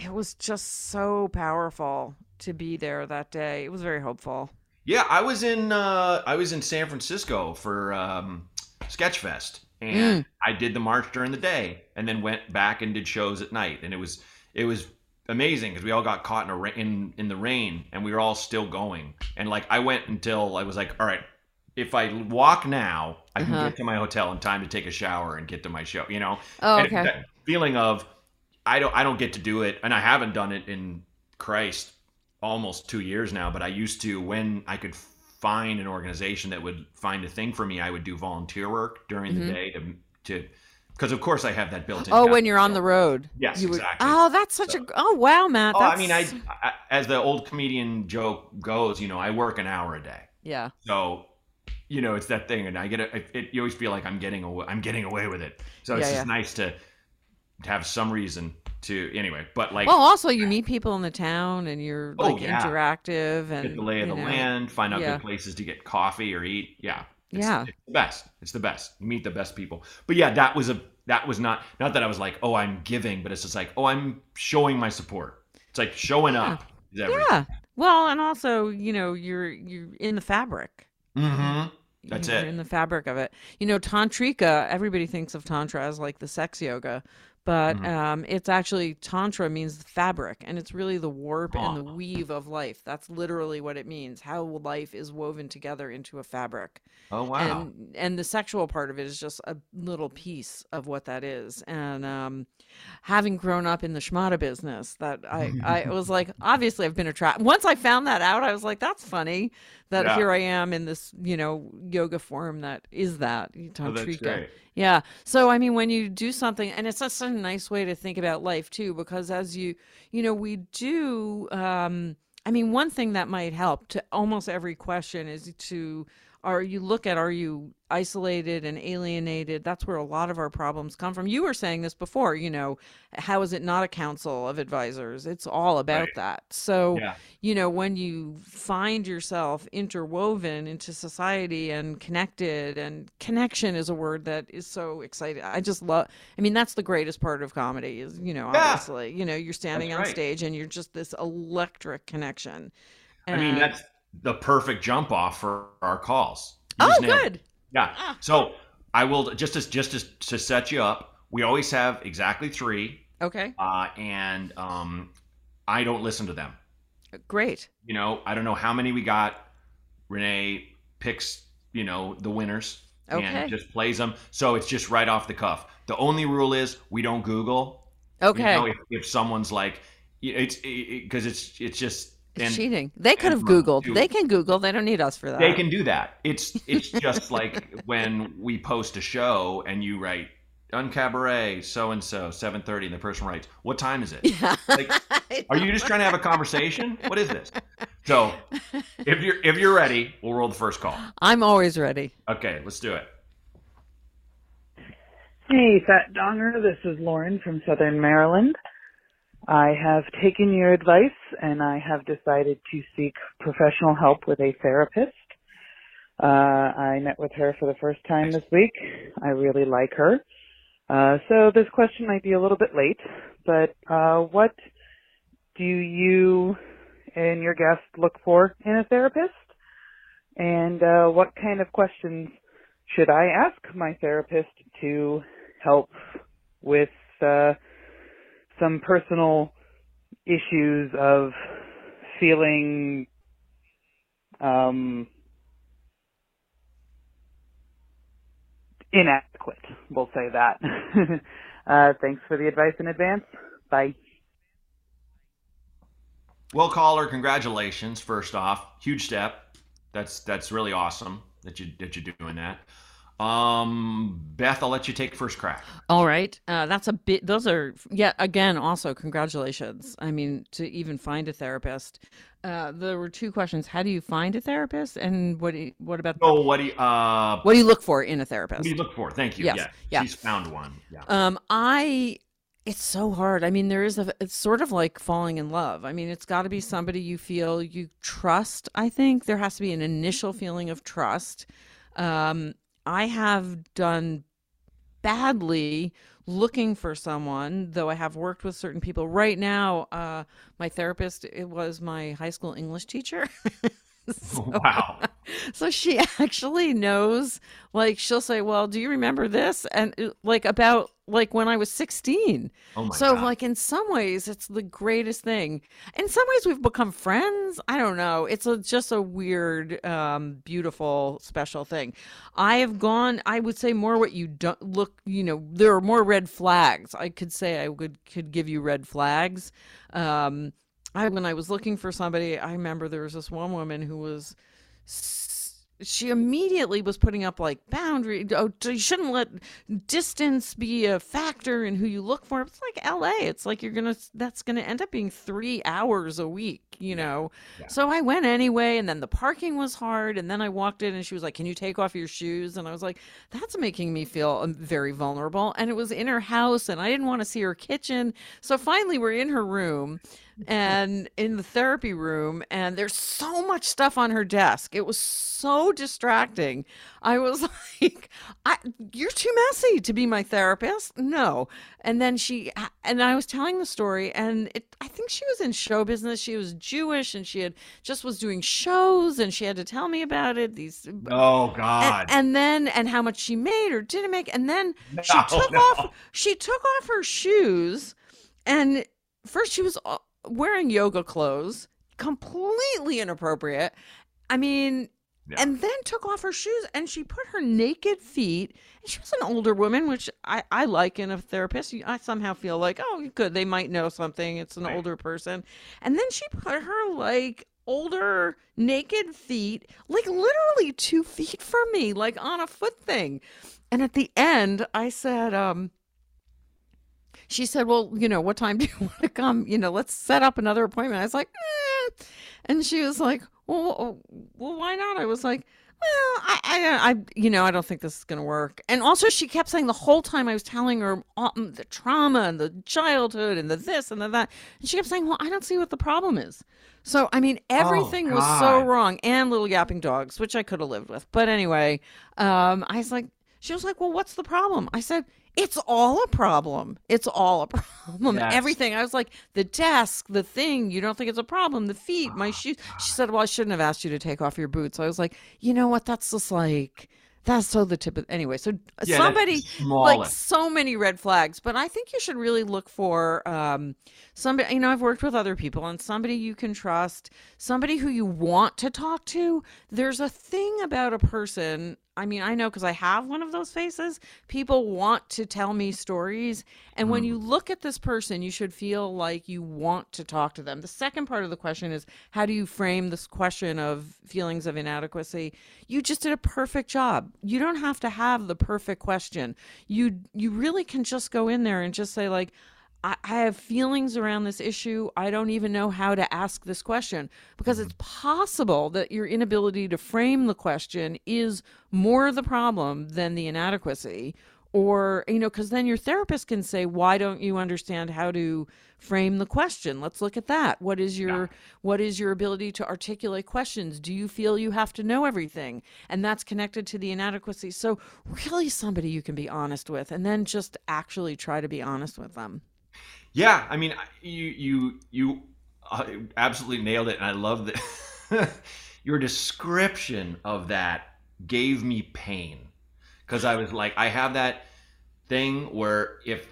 it was just so powerful to be there that day. It was very hopeful. Yeah, I was in uh, I was in San Francisco for um, Sketchfest, and I did the march during the day, and then went back and did shows at night, and it was it was amazing because we all got caught in a ra- in in the rain, and we were all still going, and like I went until I was like, all right, if I walk now, I can Uh-huh. get to my hotel in time to take a shower and get to my show, you know. Oh, okay. that feeling of I don't I don't get to do it, and I haven't done it in Christ almost two years now. But I used to when I could find an organization that would find a thing for me, I would do volunteer work during the Mhm. day to to because of course I have that built in. Oh, when you're on the road. Yes, would- exactly. Oh, that's such So- a. Oh, wow, Matt. Oh, I mean, I, I as the old comedian joke goes, you know, I work an hour a day. Yeah. So, you know, it's that thing, and I get it. it you always feel like I'm getting away. I'm getting away with it. So it's Yeah, just yeah. nice to have some reason to. Anyway, but like Well, also you meet people in the town and you're Oh, like yeah. interactive and get the lay of the know, land, find out yeah. good places to get coffee or eat. Yeah, it's, Yeah. it's the best. It's the best. You meet the best people. But yeah, that was a that was not not that I was like, oh, I'm giving, but it's just like, oh, I'm showing my support. It's like showing Yeah. up. Is. Yeah. Well, and also, you know, you're you're in the fabric. Mm-hmm. That's You're it. In the fabric of it. You know, tantrika, everybody thinks of tantra as like the sex yoga, but Mhm. um, it's actually tantra means fabric, and it's really the warp and the weave of life. That's literally what it means. How life is woven together into a fabric. Oh wow. and and the sexual part of it is just a little piece of what that is and um having grown up in the schmata business that i i was like obviously i've been attracted once i found that out i was like that's funny that Yeah. here i am in this you know yoga form that is that oh, tantrika great. yeah. So I mean when you do something and it's just a nice way to think about life too because as you you know we do um I mean one thing that might help to almost every question is to are you look at are you isolated and alienated that's where a lot of our problems come from you were saying this before you know how is it not a council of advisors it's all about Right. that so Yeah. you know when you find yourself interwoven into society and connected and connection is a word that is so exciting i just love i mean that's the greatest part of comedy is you know Yeah. obviously you know you're standing on right. stage and you're just this electric connection I mean, that's the perfect jump off for our calls. You oh nailed it. good Yeah. Ah. So I will just as just as, to set you up. We always have exactly three, okay uh, and um, I don't listen to them. great You know, I don't know how many we got. Renee picks, you know, the winners Okay. and just plays them. So it's just right off the cuff. The only rule is we don't Google. You okay know, if, if someone's like, you know, it's because it's it's just it's and cheating they could have googled two- they can google they don't need us for that they can do that. It's it's just like when we post a show and you write on cabaret so and so seven thirty and the person writes what time is it? yeah Like, Are you just trying to have a conversation? What is this? So if you're if you're ready, we'll roll the first call. i'm always ready Okay, let's do it. Hey, Fat Donger, this is Lauren from Southern Maryland. I have taken your advice and I have decided to seek professional help with a therapist. Uh, I met with her for the first time this week. I really like her. Uh, so this question might be a little bit late, but uh, what do you and your guest look for in a therapist? And uh, what kind of questions should I ask my therapist to help with uh, some personal issues of feeling um, inadequate? We'll say that. uh, thanks for the advice in advance. Bye. Well, caller, congratulations. First off, huge step. That's that's really awesome that you that you're doing that. Um, Beth, I'll let you take first crack. All right. Uh, that's a bit, those are, yeah, again, also congratulations. I mean, to even find a therapist. Uh, there were two questions. How do you find a therapist? And what do you, what about, Oh, what do you uh what do you look for in a therapist? what do you look for? Thank you. Yes, Yeah, yeah. she's found one. Yeah. Um, I, it's so hard. I mean, there is a, it's sort of like falling in love. I mean, it's got to be somebody you feel you trust. I think there has to be an initial feeling of trust. Um, I have done badly looking for someone, though I have worked with certain people. Right now, uh, my therapist, it was my high school English teacher. So- wow. so she actually knows like she'll say well do you remember this? And uh, like about like when i was 16 Oh my so god. like in some ways it's the greatest thing. In some ways we've become friends. I don't know. It's a, just a weird um beautiful special thing. I have gone i would say more what you don't look you know there are more red flags. I could say i would could give you red flags. Um I, when I was looking for somebody, I remember there was this one woman who was she immediately was putting up like boundary. Oh, you shouldn't let distance be a factor in who you look for. It's like L.A. It's like you're gonna. That's gonna end up being three hours a week. You know. Yeah. So I went anyway, and then the parking was hard, and then I walked in, and she was like, "Can you take off your shoes?" And I was like, "That's making me feel um, very vulnerable." And it was in her house, and I didn't want to see her kitchen. So finally, we're in her room and in the therapy room and there's so much stuff on her desk. It was so distracting. I was like I, you're too messy to be my therapist. No. And then she and i was telling the story and it, i think she was in show business. She was jewish and she had just was doing shows and she had to tell me about it these Oh God. and then and how much she made or didn't make and then she took no. off she took off her shoes and first she was uh, wearing yoga clothes completely inappropriate i mean Yeah. and then took off her shoes and she put her naked feet and she was an older woman which i, I like in a therapist i somehow feel like oh good they might know something it's an Right. older person and then she put her like older naked feet like literally two feet from me like on a foot thing and at the end i said um she said well you know what time do you want to come? You know let's set up another appointment. I was like eh. and she was like well well why not? I was like well I, I i you know i don't think this is going to work. And also she kept saying the whole time i was telling her all, the trauma and the childhood and the this and the that and she kept saying well i don't see what the problem is. So i mean everything was so wrong and little yapping dogs which i could have lived with. But anyway um i was like she was like well what's the problem? I said it's all a problem. It's all a problem. Yes. everything. I was like the desk the thing you don't think it's a problem. The feet my shoes. She said well i shouldn't have asked you to take off your boots. I was like you know what? That's just like that's so the tip of anyway so Yeah, somebody like so many red flags but i think you should really look for um somebody you know i've worked with other people and somebody you can trust somebody who you want to talk to. There's a thing about a person i mean i know because i have one of those faces. People want to tell me stories and when you mm. look at this person you should feel like you want to talk to them. The second part of the question is how do you frame this question of feelings of inadequacy? You just did a perfect job. You don't have to have the perfect question. You you really can just go in there and just say like I, I have feelings around this issue. I don't even know how to ask this question because mm-hmm. it's possible that your inability to frame the question is more the problem than the inadequacy. Or, you know, because then your therapist can say, Why don't you understand how to frame the question? Let's look at that. What is your what is your ability to articulate questions? Do you feel you have to know everything? And that's connected to the inadequacy. So really somebody you can be honest with and then just actually try to be honest with them. Yeah, I mean, you you you uh, absolutely nailed it, and I love that your description of that gave me pain because I was like, I have that thing where if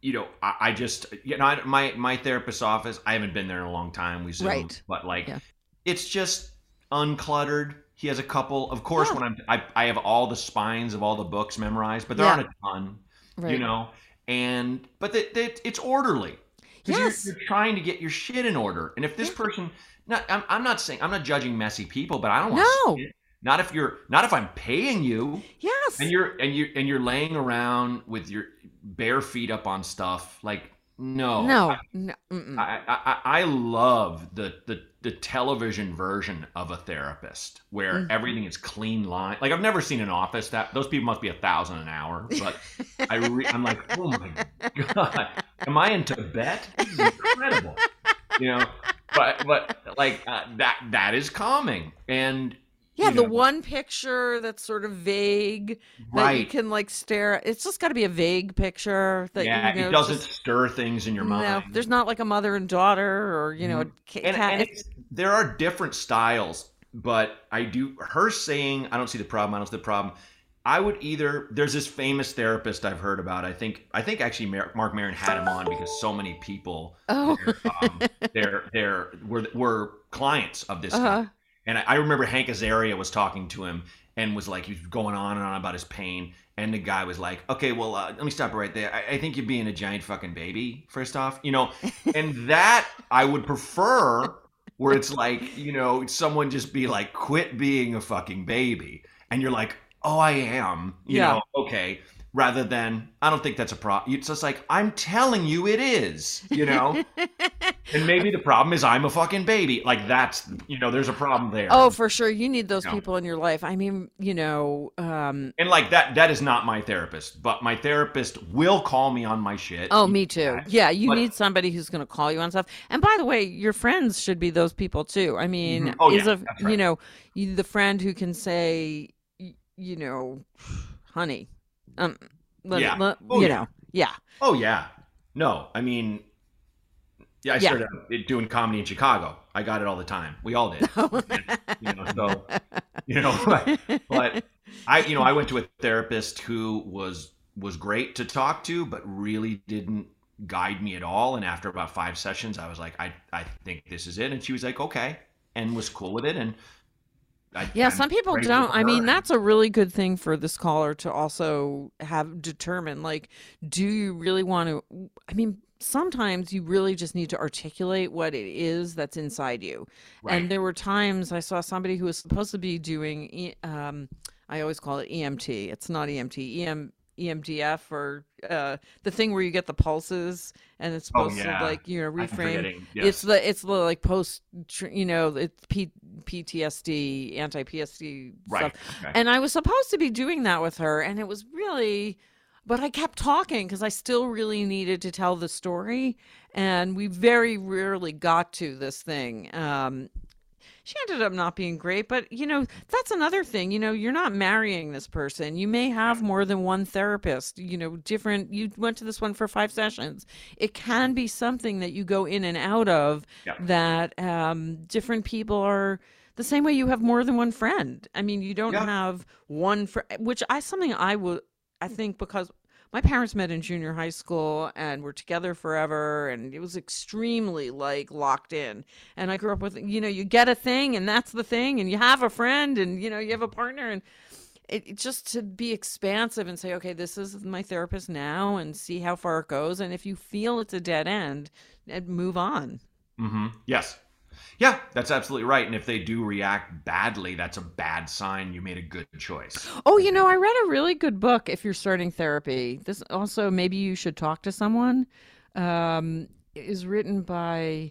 you know, I, I just you know, I, my my therapist's office. I haven't been there in a long time. We Zoom, Right. but like, Yeah. it's just uncluttered. He has a couple. Of course, Yeah. when I'm, I I have all the spines of all the books memorized, but there Yeah. aren't a ton Right. you know and but that that it's orderly. Yes. you're, you're trying to get your shit in order and if this person not I'm, I'm not saying i'm not judging messy people but i don't want No. not if you're not if i'm paying you Yes. and you're and you and you're laying around with your bare feet up on stuff like no no. no. I, I, I love the, the the television version of a therapist where Mhm. everything is clean line. Like I've never seen an office that those people must be a thousand an hour, but I re, I'm like, oh my god, am I in Tibet? This is incredible, you know. But but like uh, that that is calming and yeah, the know, one picture that's sort of vague that you can like stare at. It's just got to be a vague picture that yeah, you know it doesn't just- stir things in your mind. no, there's not like a mother and daughter or you know a ca- and, and there are different styles but i do her saying i don't see the problem i don't see the problem i would either there's this famous therapist i've heard about i think i think actually Marc Maron had him on because so many people oh, they're, um, they're, they're were, were clients of this uh-huh. And I, I remember hank azaria was talking to him and was like he was going on and on about his pain and the guy was like okay well uh, let me stop right there I, I think you're being a giant fucking baby first off you know and that I would prefer where it's like, you know, someone just be like, quit being a fucking baby. And you're like, oh, I am, you Yeah. know, okay. Rather than, I don't think that's a problem. It's just like, I'm telling you it is, you know? and maybe the problem is I'm a fucking baby. Like, that's, you know, there's a problem there. Oh, for sure. You need those Yeah. people in your life. I mean, you know, um, and like that, that is not my therapist, but my therapist will call me on my shit. oh, me too. Yeah, you But- need somebody who's going to call you on stuff. And by the way, your friends should be those people too. I mean, Mhm. Oh, is yeah, a that's you know, the friend who can say, you know, honey, um, let- Yeah. let- Oh, you yeah. know, yeah. Oh yeah, no, I mean, yeah, I Yeah. started doing comedy in Chicago. I got it all the time. We all did. you know, so you know, but, but I, you know, I went to a therapist who was was great to talk to, but really didn't guide me at all. And after about five sessions, I was like, I, I think this is it. And she was like, okay, and was cool with it. And I, Yeah, I'm some people don't. I mean, that's a really good thing for this caller to also have determined like, do you really want to? I mean, sometimes you really just need to articulate what it is that's inside you. Right. And there were times I saw somebody who was supposed to be doing, um, I always call it EMT. It's not EMT, EM, EMDF, or uh, the thing where you get the pulses and it's Oh, supposed yeah. to like you know reframe. forgetting. It's the it's the like post you know it's P, PTSD anti PTSD right. stuff. Okay. And I was supposed to be doing that with her, and it was really, but I kept talking because I still really needed to tell the story, and we very rarely got to this thing. Um, she ended up not being great, but you know, that's another thing. You know, you're not marrying this person. You may have more than one therapist, you know, different. You went to this one for five sessions. It can be something that you go in and out of Yeah. that um, different people are the same way you have more than one friend. I mean, you don't Yeah. have one friend, which I something I would, I think because my parents met in junior high school and were together forever and it was extremely like locked in and i grew up with you know you get a thing and that's the thing and you have a friend and you know you have a partner and it, it just to be expansive and say okay this is my therapist now and see how far it goes and if you feel it's a dead end eh, move on mm-hmm. Yes. Yeah, that's absolutely right. And if they do react badly, that's a bad sign. You made a good choice. Oh, you know, I read a really good book if you're starting therapy. This also maybe you should talk to someone. Um, is written by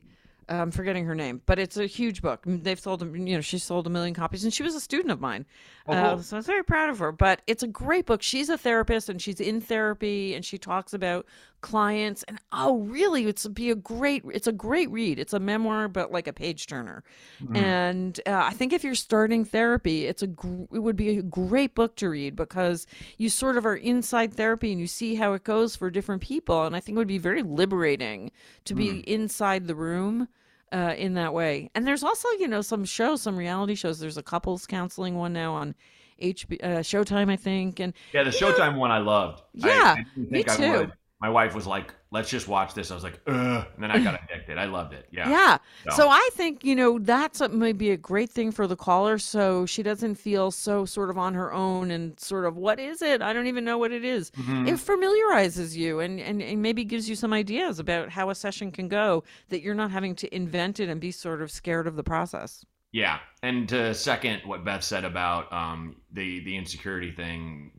I'm forgetting her name, but it's a huge book. They've sold, you know, she sold a million copies, and she was a student of mine. Oh, Uh, so I was very proud of her. But it's a great book. She's a therapist, and she's in therapy, and she talks about clients. And oh, really, it's be a great. It's a great read. It's a memoir, but like a page turner. Mm-hmm. And uh, I think if you're starting therapy, it's a gr- it would be a great book to read because you sort of are inside therapy and you see how it goes for different people. And I think it would be very liberating to be Mm. inside the room uh, in that way. And there's also, you know, some shows, some reality shows. There's a couples counseling one now on HB, uh, Showtime, I think. And Yeah, the Showtime one I loved. Yeah, I, didn't me I too. would. My wife was like, "Let's just watch this." I was like, "Ugh," and then I got addicted. I loved it. Yeah. yeah. So- So I think, you know, that's a, maybe a great thing for the caller. So she doesn't feel so sort of on her own and sort of, what is it? I don't even know what it is. Mhm. It familiarizes you and, and, and maybe gives you some ideas about how a session can go that you're not having to invent it and be sort of scared of the process. Yeah, and to second what Beth said about um, the the insecurity thing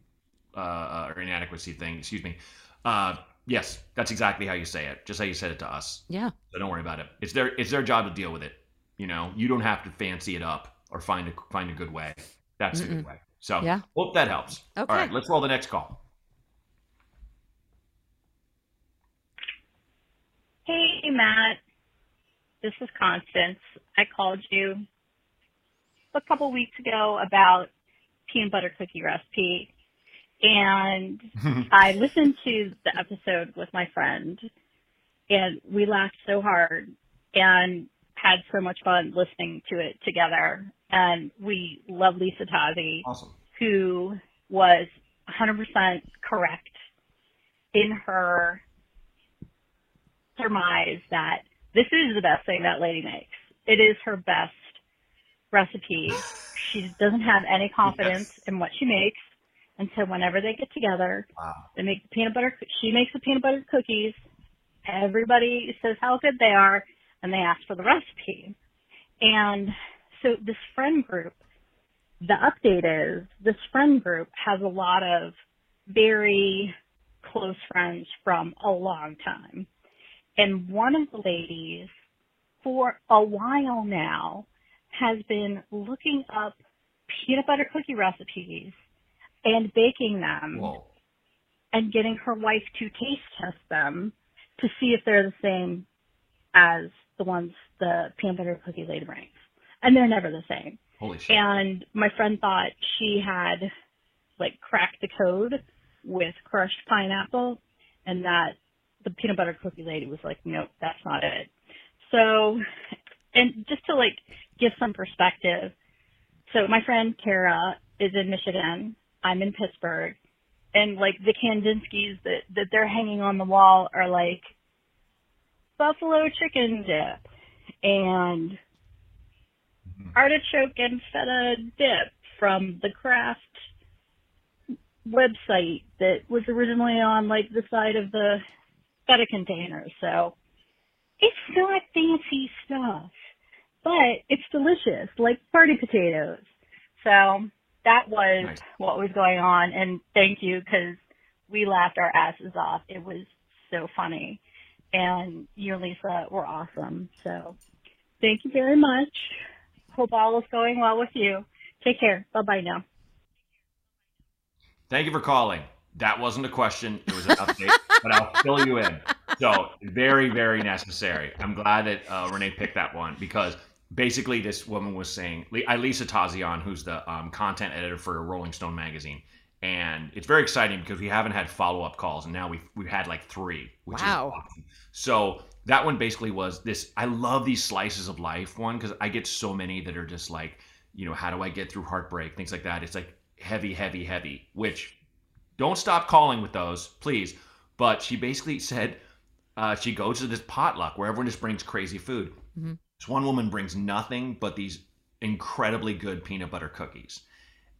uh, or inadequacy thing, excuse me. Uh, yes, that's exactly how you say it. Just how you said it to us. Yeah. So don't worry about it. It's their it's their job to deal with it. You know, you don't have to fancy it up or find a find a good way. That's the good way. So Yeah. hope that helps. Okay. All right, let's roll the next call. Hey, Matt. This is Constance. I called you a couple weeks ago about peanut butter cookie recipe, and I listened to the episode with my friend, and we laughed so hard and had so much fun listening to it together. And we love Lisa Tozzi Awesome. who was 100% correct in her surmise that this is the best thing that lady makes. It is her best recipe. She doesn't have any confidence Yes. in what she makes. And so whenever they get together, Wow. they make the peanut butter, she makes the peanut butter cookies. Everybody says how good they are and they ask for the recipe. And so this friend group, the update is this friend group has a lot of very close friends from a long time. And one of the ladies for a while now has been looking up peanut butter cookie recipes and baking them Whoa. and getting her wife to taste test them to see if they're the same as the ones the peanut butter cookie lady brings. And they're never the same. Holy shit. And my friend thought she had like cracked the code with crushed pineapple and that the peanut butter cookie lady was like, nope, that's not it. So, and just to like give some perspective, so my friend Kara is in Michigan. I'm in Pittsburgh. And like the Kandinskys that, that they're hanging on the wall are like buffalo chicken dip and mm-hmm. artichoke and feta dip from the Kraft website that was originally on like the side of the feta container. So it's not fancy stuff, but it's delicious, like party potatoes. So that was Nice. what was going on. And thank you because we laughed our asses off. It was so funny. And you and Lisa were awesome. So thank you very much. Hope all is going well with you. Take care. Bye bye now. Thank you for calling. That wasn't a question. It was an update, but I'll fill you in. So very, very necessary. I'm glad that uh, Renee picked that one because basically this woman was saying, uh, Lisa Tazian, who's the um, content editor for Rolling Stone magazine, and it's very exciting because we haven't had follow up calls, and now we've we've had like three, which Wow. is awesome. So that one basically was this. I love these slices of life one because I get so many that are just like, you know, how do I get through heartbreak, things like that. It's like heavy, heavy, heavy. Which don't stop calling with those, please. But she basically said uh, she goes to this potluck where everyone just brings crazy food. Mhm. This one woman brings nothing but these incredibly good peanut butter cookies.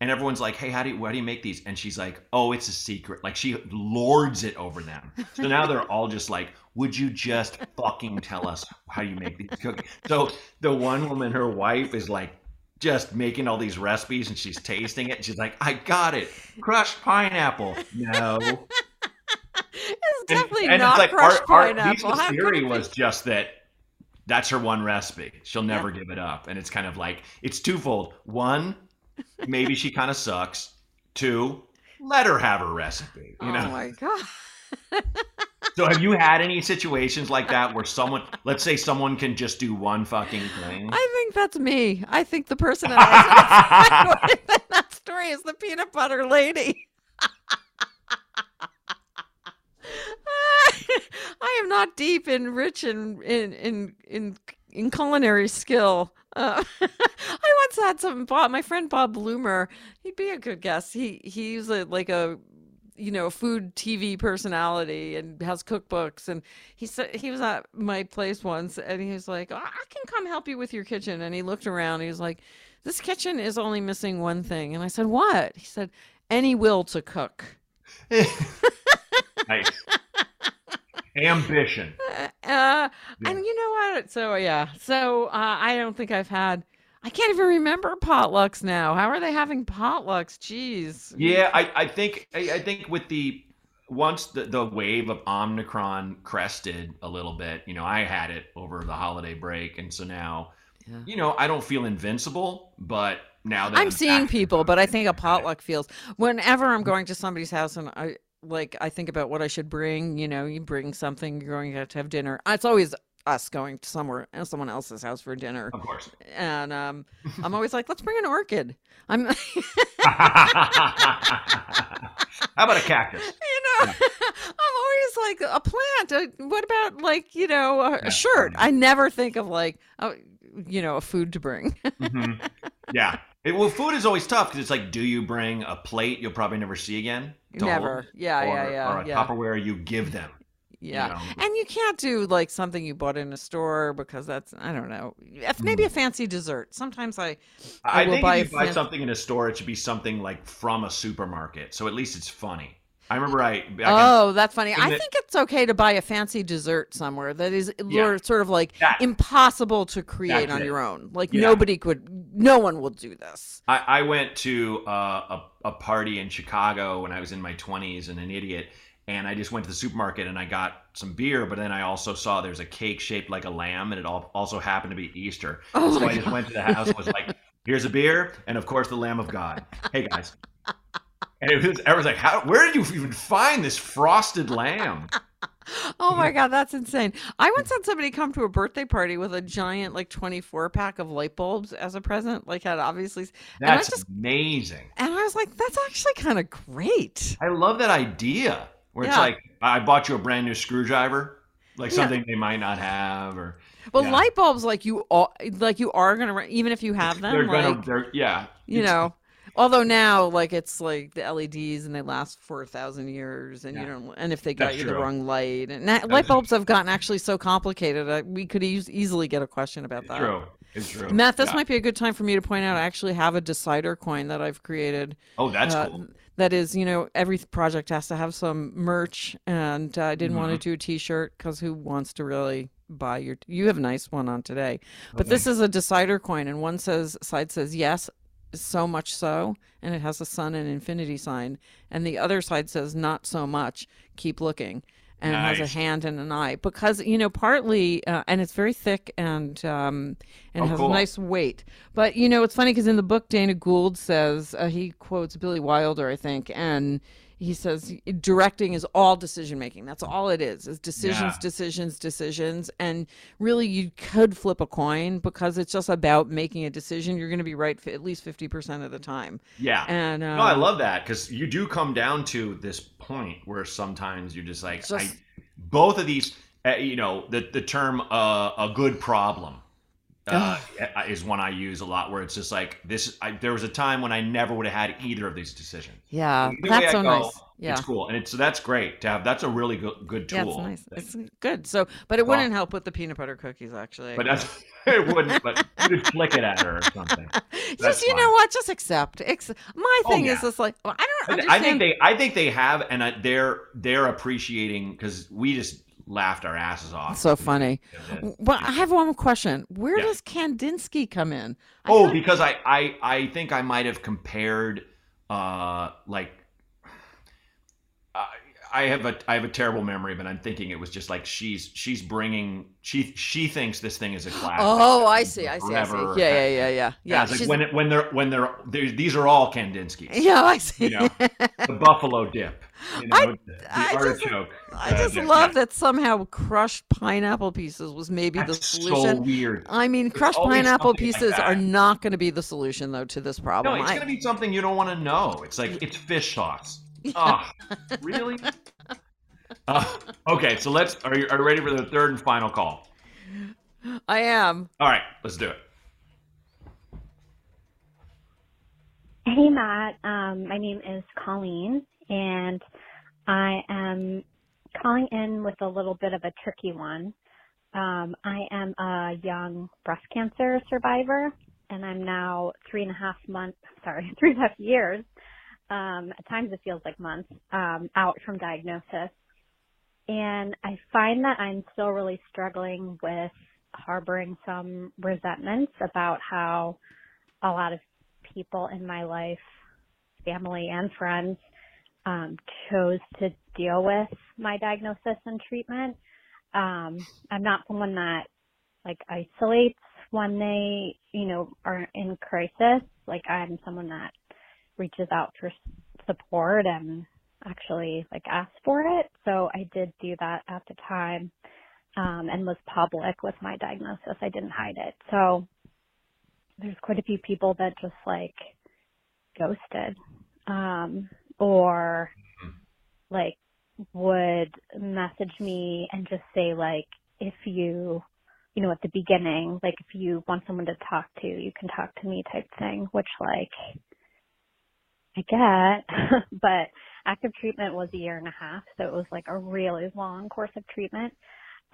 And everyone's like, "Hey, how do you, why do you make these?" And she's like, "Oh, it's a secret." Like she lords it over them. So now they're all just like, "Would you just fucking tell us how you make these cookies?" So the one woman, her wife, is like just making all these recipes, and she's tasting it. And she's like, "I got it, crushed pineapple." No, It's definitely and not it's like crushed our, our, pineapple. How could theory was just that that's her one recipe. She'll never give it up, and it's kind of like it's twofold. One, maybe she kind of sucks. Two, let her have her recipe. You oh know. my god. So have you had any situations like that where someone, let's say, someone can just do one fucking thing? I think that's me. I think the person that I in that story is the peanut butter lady. I am not deep and rich in in in in, in culinary skill. Uh, I once had some Bob, my friend Bob Blumer. He'd be a good guest. He he's a, like a you know food TV personality and has cookbooks. And he said he was at my place once, and he was like, "Oh, "I can come help you with your kitchen." And he looked around. He was like, "This kitchen is only missing one thing." And I said, "What?" He said, "Any will to cook." nice. Ambition. Uh, and you know what? So yeah. So uh, I don't think I've had. I can't even remember potlucks now. How are they having potlucks? Jeez. Yeah, I, I think I, I think with the once the, the wave of Omicron crested a little bit, you know, I had it over the holiday break, and so now, Yeah. you know, I don't feel invincible, but now that I'm seeing people, but I think a potluck feels. Whenever I'm going to somebody's house and I like, I think about what I should bring. You know, you bring something. You're going to have to have dinner. It's always us going to somewhere, uh, someone else's house for dinner, of course. and um, I'm always like, let's bring an orchid. I'm. How about a cactus? you know, I'm always like a plant. Uh, what about like you know a, Yeah, a shirt? yeah. I never think of like oh, you know a food to bring. Mhm. Yeah. It, well, food is always tough because it's like, do you bring a plate you'll probably never see again? Never. Yeah, or, yeah, yeah, Or a yeah. Tupperware you give them. yeah, know. and you can't do like something you bought in a store because that's I don't know. Maybe a hmm. fancy dessert. Sometimes I I I, will think buy if you buy fan- something in a store, it should be something like from a supermarket. So at least it's funny. I remember I. back in- Oh, that's funny. I the- think it's okay to buy a fancy dessert somewhere that is Yeah. sort of like That- impossible to create on it. your own. Like Yeah. nobody could, no one will do this. I, I went to uh, a, a party in Chicago when I was in my 20s and an idiot. And I just went to the supermarket and I got some beer, but then I also saw there's a cake shaped like a lamb, and it all also happened to be Easter. Oh so I just went to the house and was like, "Here's a beer, and of course the Lamb of God." Hey guys, and it was everyone's like, "How? Where did you even find this frosted lamb?" Oh my god, that's insane. I once had somebody come to a birthday party with a giant like 24 pack of light bulbs as a present. Like had obviously and I That's just amazing. and I was like, that's actually kind of great. I love that idea where it's like, "I bought you a brand new screwdriver." Like Yeah. something they might not have, or Well, Yeah. light bulbs like you all like you are gonna even if you have them they're like gonna, they're yeah, you know. Although now, like it's like the LEDs and they last for a thousand years, and you Yeah. don't. And if they got That's you the wrong light, and na- light bulbs have gotten actually so complicated, uh, we could eas easily get a question about that. true. It's true. Matt, this Yeah. might be a good time for me to point out. I actually have a decider coin that I've created. Oh, that's uh, cool. That is, you know, every project has to have some merch, and uh, I didn't want to Mm-hmm. do a T-shirt because who wants to really buy your? You have a nice one on today, but this is a decider coin, and one says side says yes, so much so, and it has a sun and infinity sign, and the other side says not so much, keep looking, and it has a hand and an eye because you know partly, uh, and it's very thick and um, and Oh, has cool. a nice weight. But you know, it's funny because in the book, Dana Gould says uh, he quotes Billy Wilder, I think, and he says directing is all decision making. That's all it is: is decisions, Yeah. decisions, decisions. And really, you could flip a coin because it's just about making a decision. You're going to be right at least fifty percent of the time. Yeah. And um, no, I love that because you do come down to this point where sometimes you're just like, Just- I, both of these, uh, you know, the the term uh, a good problem. Uh, is one I use a lot, where it's just like this. I, there was a time when I never would have had either of these decisions. Yeah, Either that's so go, nice. Yeah. it's cool, and it's so that's great to have. That's a really good good tool. Yeah, it's nice. It's good. So, but it Well- wouldn't help with the peanut butter cookies, actually. But that's it wouldn't. But you could flick it at her or something. that's just you know what? Just accept. Ex- my Oh, thing yeah. is just like well, I don't know. I think they, I think they have, and I, they're they're appreciating because we just laughed our asses off. so funny. Well, I have one more question. Where Yeah. does Kandinsky come in? I Oh, thought- because I, I I think I might have compared uh like I I have a I have a terrible memory, but I'm thinking it was just like she's she's bringing she she thinks this thing is a classic. oh, I see. I see. I see. Yeah, yeah, yeah, yeah. Yeah, like when it, when they're when they're, they're these are all Kandinsky's. yeah, I see. You know, the buffalo dip. You know, I- the, I just- artichoke. I uh, just dip. love that somehow crushed pineapple pieces was maybe the solution. so weird. I mean, crushed pineapple something like pieces are not going to be the solution, though, to this problem. No, it's gonna be something you don't want to know. It's like it's fish sauce. Oh, really? Uh, okay, so let's. Are you, are you ready for the third and final call? I am. All right, let's do it. Hey, Matt. Um, my name is Colleen, and I am calling in with a little bit of a tricky one. Um, I am a young breast cancer survivor, and I'm now three and a half months, sorry, three and a half years, um, at times it feels like months, um, out from diagnosis. And I find that I'm still really struggling with harboring some resentments about how a lot of people in my life, family and friends, um, chose to deal with my diagnosis and treatment. Um, I'm not someone that like isolates when they, you know, are in crisis. Like I'm someone that reaches out for support and actually like asks for it. So I did do that at the time, um, and was public with my diagnosis. I didn't hide it. So there's quite a few people that just like ghosted um or like would message me and just say like if you you know at the beginning like if you want someone to talk to you can talk to me type thing which like I get but active treatment was a year and a half so it was like a really long course of treatment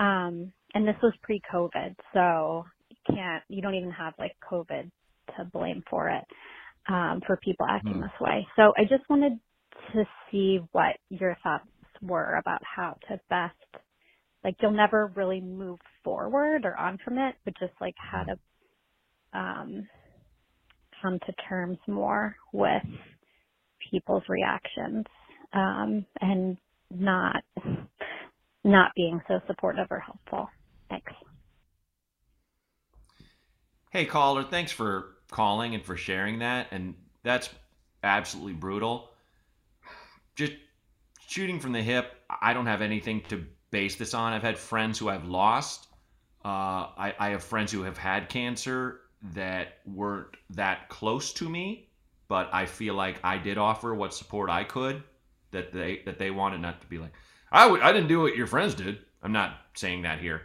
um and this was pre covid so you can't you don't even have like covid to blame for it um, for people acting Hmm. this way. So I just wanted to see what your thoughts were about how to best like you'll never really move forward or on from it, but just like how to um come to terms more with people's reactions um and not not being so supportive or helpful. Thanks. Hey, caller, thanks for calling and for sharing that. And that's absolutely brutal. Just shooting from the hip, I don't have anything to base this on. I've had friends who I've lost. Uh, I, I have friends who have had cancer that weren't that close to me, but I feel like I did offer what support I could that they that they wanted not to be like I w- I didn't do what your friends did. I'm not saying that here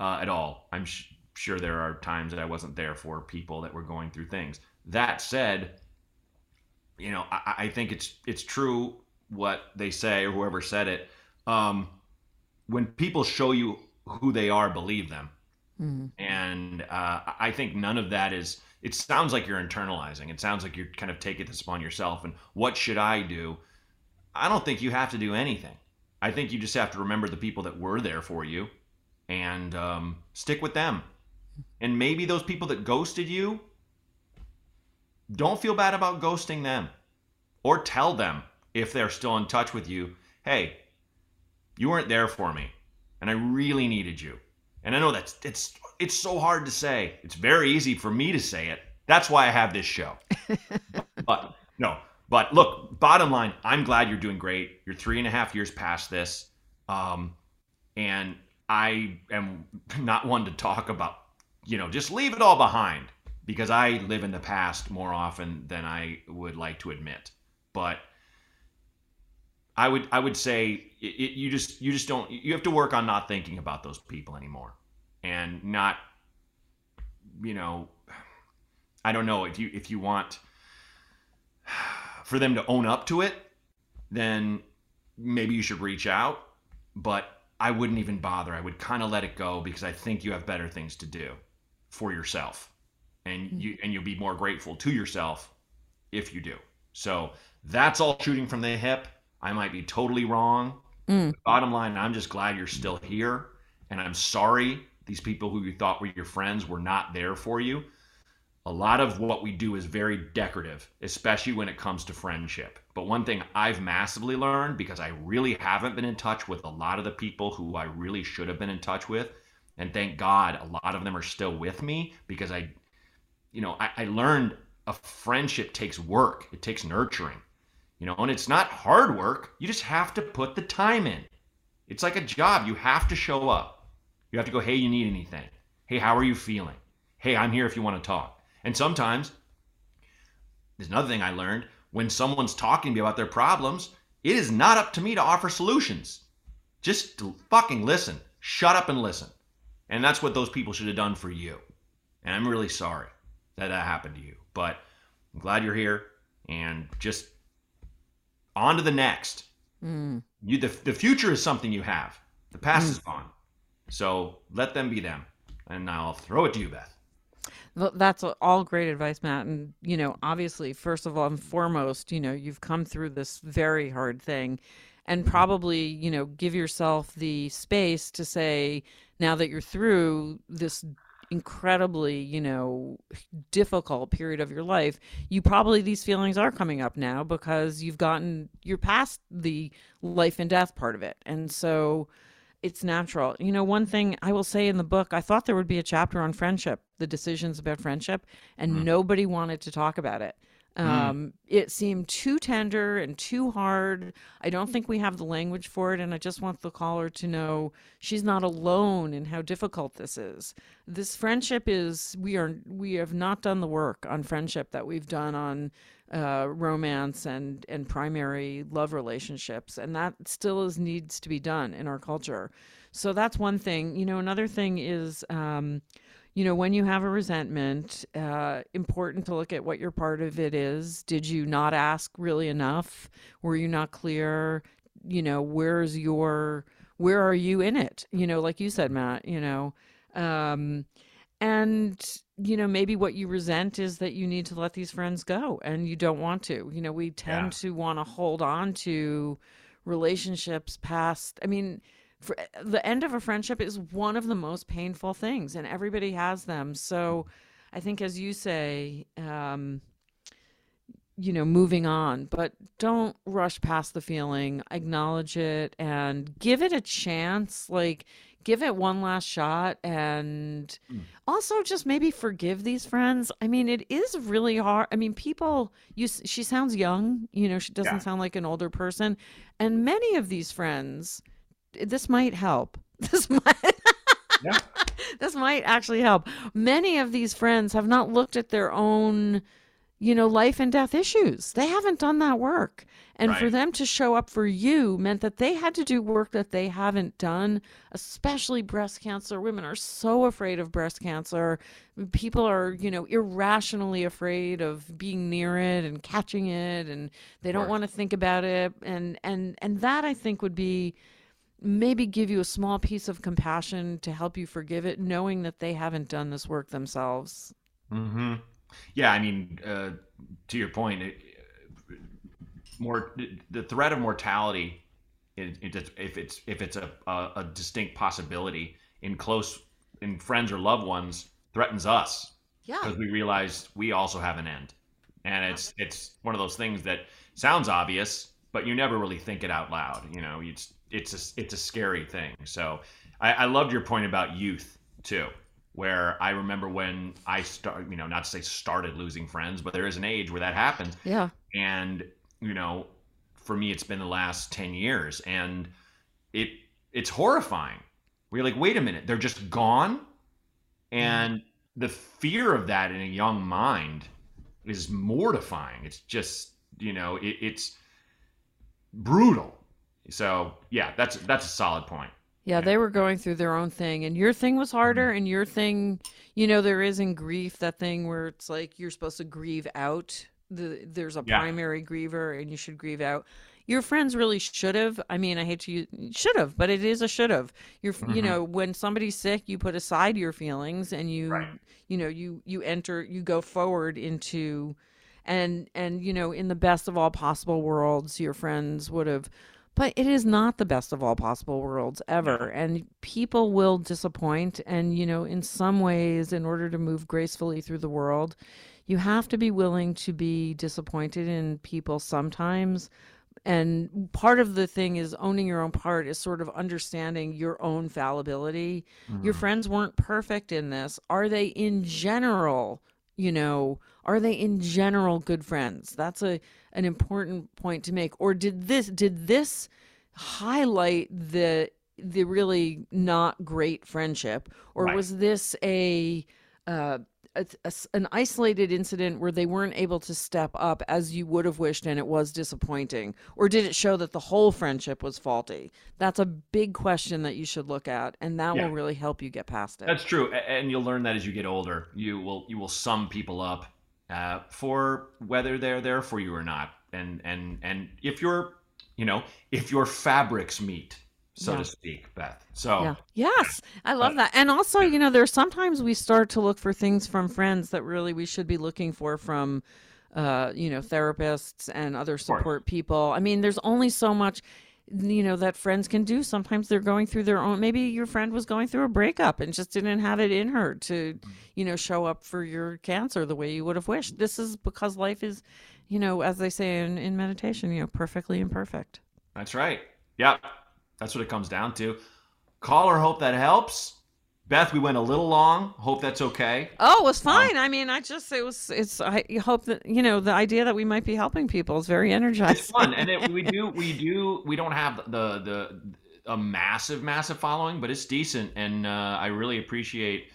uh, at all. I'm sh- sure there are times that I wasn't there for people that were going through things. That said, you know, I, I think it's it's true what they say or whoever said it. Um, when people show you who they are, believe them. Mm. And uh, I think none of that is. It sounds like you're internalizing. It sounds like you're kind of taking this upon yourself. And what should I do? I don't think you have to do anything. I think you just have to remember the people that were there for you and um, stick with them. And maybe those people that ghosted you, don't feel bad about ghosting them. Or tell them if they're still in touch with you, hey, you weren't there for me, and I really needed you. And I know that's it's it's so hard to say. It's very easy for me to say it. That's why I have this show. but no, but look, bottom line, I'm glad you're doing great. You're three and a half years past this. Um, and I am not one to talk about, you know, just leave it all behind because I live in the past more often than I would like to admit. But I would I would say it, it, you just you just don't you have to work on not thinking about those people anymore and not you know I don't know if you if you want for them to own up to it then maybe you should reach out but I wouldn't even bother I would kind of let it go because I think you have better things to do for yourself and you and you'll be more grateful to yourself if you do so that's all shooting from the hip I might be totally wrong. Mm. Bottom line, I'm just glad you're still here. And I'm sorry these people who you thought were your friends were not there for you. A lot of what we do is very decorative, especially when it comes to friendship. But one thing I've massively learned because I really haven't been in touch with a lot of the people who I really should have been in touch with. And thank God a lot of them are still with me because I, you know, I, I learned a friendship takes work, it takes nurturing. You know, and it's not hard work. You just have to put the time in. It's like a job. You have to show up. You have to go, hey, you need anything? Hey, how are you feeling? Hey, I'm here if you want to talk. And sometimes, there's another thing I learned when someone's talking to me about their problems, it is not up to me to offer solutions. Just fucking listen. Shut up and listen. And that's what those people should have done for you. And I'm really sorry that that happened to you. But I'm glad you're here. And just on to the next. Mm. You the, the future is something you have. The past is gone. So let them be them. And I'll throw it to you, Beth. Well, That's all great advice, Matt. And, you know, obviously, first of all and foremost, you know, you've come through this very hard thing and mm-hmm. probably, you know, give yourself the space to say, now that you're through this incredibly, you know, difficult period of your life, you probably, these feelings are coming up now because you've gotten, you're past the life and death part of it. And so, it's natural. You know, one thing I will say in the book, I thought there would be a chapter on friendship, the decisions about friendship, and mm. nobody wanted to talk about it. Um, It seemed too tender and too hard. I don't think we have the language for it, and I just want the caller to know she's not alone in how difficult this is. This friendship is we are we have not done the work on friendship that we've done on uh, romance and and primary love relationships, and that still is needs to be done in our culture. So that's one thing. You know, another thing is. Um, you know, when you have a resentment, uh, important to look at what your part of it is. Did you not ask really enough? Were you not clear? You know, where's your, where are you in it? You know, like you said, Matt, you know, um, and you know maybe what you resent is that you need to let these friends go and you don't want to you know we tend Yeah. to want to hold on to relationships past i mean for, the end of a friendship is one of the most painful things and everybody has them. So i think as you say um you know moving on but don't rush past the feeling. Acknowledge it and give it a chance. Like give it one last shot and also just maybe forgive these friends. I mean it is really hard. I mean people you she sounds young you know she doesn't Yeah. sound like an older person. And many of these friends this might help. This might Yeah. this might actually help. Many of these friends have not looked at their own you know life and death issues. They haven't done that work. And for them to show up for you meant that they had to do work that they haven't done especially breast cancer. Women are so afraid of breast cancer. People are you know irrationally afraid of being near it and catching it and they don't want to think about it. And and and that i think would be maybe give you a small piece of compassion to help you forgive it knowing that they haven't done this work themselves. Hmm Yeah, I mean, uh, to your point, it, more the threat of mortality, it, it, if it's if it's a, a, distinct possibility in close in friends or loved ones, threatens us. Yeah. Because we realize we also have an end, and it's it's one of those things that sounds obvious, but you never really think it out loud. You know, it's it's a, it's a scary thing. So I, I loved your point about youth too, where I remember when I start, you know, not to say started losing friends, but there is an age where that happens, yeah and you know, for me, it's been the last ten years, and it it's horrifying. We're like, wait a minute, they're just gone, and mm-hmm. the fear of that in a young mind is mortifying. It's just you know, it, it's brutal. So yeah, that's that's a solid point. Yeah, they were going through their own thing, and your thing was harder, and your thing, you know, there is in grief that thing where it's like you're supposed to grieve out. The there's a Yeah. primary griever, and you should grieve out. Your friends really should have. I mean, I hate to use should have, but it is a should have. You're, you Mhm. know, when somebody's sick, you put aside your feelings, and you, Right. you know, you you enter, you go forward into, and and you know, in the best of all possible worlds, your friends would have but it is not the best of all possible worlds ever and people will disappoint and you know in some ways in order to move gracefully through the world you have to be willing to be disappointed in people sometimes and part of the thing is owning your own part is sort of understanding your own fallibility. Your mm-hmm. friends weren't perfect in this. Are they in general you know are they in general good friends? That's a an important point to make. Or did this did this highlight the the really not great friendship? Or Right. was this a uh a, a an isolated incident where they weren't able to step up as you would have wished and it was disappointing or did it show that the whole friendship was faulty that's a big question that you should look at and that Yeah. will really help you get past it That's true, and you'll learn that as you get older. You will you will sum people up uh, for whether they're there for you or not, and and and if your you know if your fabrics meet, so Yeah. to speak, Beth. So Yeah. Yes. I love that. And also, you know, there's sometimes we start to look for things from friends that really we should be looking for from uh, you know, therapists and other support people. I mean, there's only so much you know that friends can do sometimes they're going through their own maybe your friend was going through a breakup and just didn't have it in her to you know show up for your cancer the way you would have wished this is because life is you know as they say in, in meditation you know perfectly imperfect That's right. Yep. That's what it comes down to. Call or hope that helps. Beth, we went a little long. Hope that's okay. Oh, it was fine. I mean, I just it was it's. I hope that you know the idea that we might be helping people is very energizing. It's fun, and it, we do we do we don't have the the a massive massive following, but it's decent, and uh, I really appreciate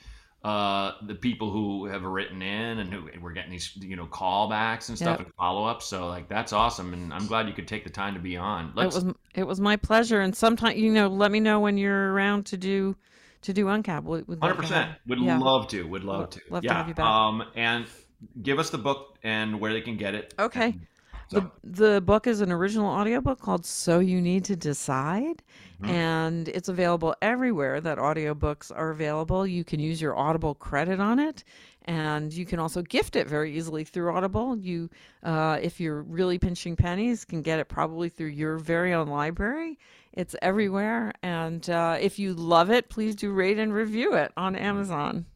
uh, the people who have written in and who we're getting these you know callbacks and stuff Yep. and follow up. So like that's awesome, and I'm glad you could take the time to be on. It Let's was it was my pleasure, and sometime you know, let me know when you're around to do to do uncap. We'd, we'd love Hundred percent. Would yeah. love to. Would love to. love to have you back. Um, and give us the book and where they can get it. Okay. So, The, the book is an original audiobook called So You Need to Decide, Mhm. and it's available everywhere that audiobooks are available. You can use your Audible credit on it, and you can also gift it very easily through Audible. You, uh, if you're really pinching pennies, can get it probably through your very own library. It's everywhere, and uh, if you love it, please do rate and review it on Amazon.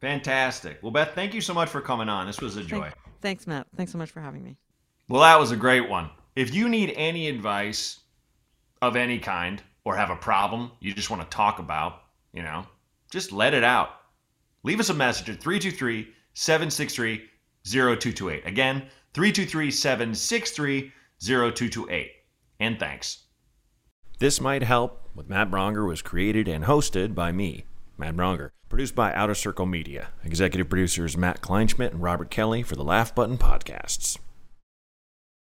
fantastic. Well, Beth, thank you so much for coming on. This was a joy. Thank- thanks, Matt. Thanks so much for having me. Well, that was a great one. If you need any advice of any kind or have a problem you just want to talk about, you know, just let it out. Leave us a message at 323 763 0228. Again, 323 763 0228. And thanks. This Might Help with Matt Braunger was created and hosted by me, Matt Braunger. Produced by Outer Circle Media. Executive producers Matt Kleinschmidt and Robert Kelly for the Laugh Button Podcasts.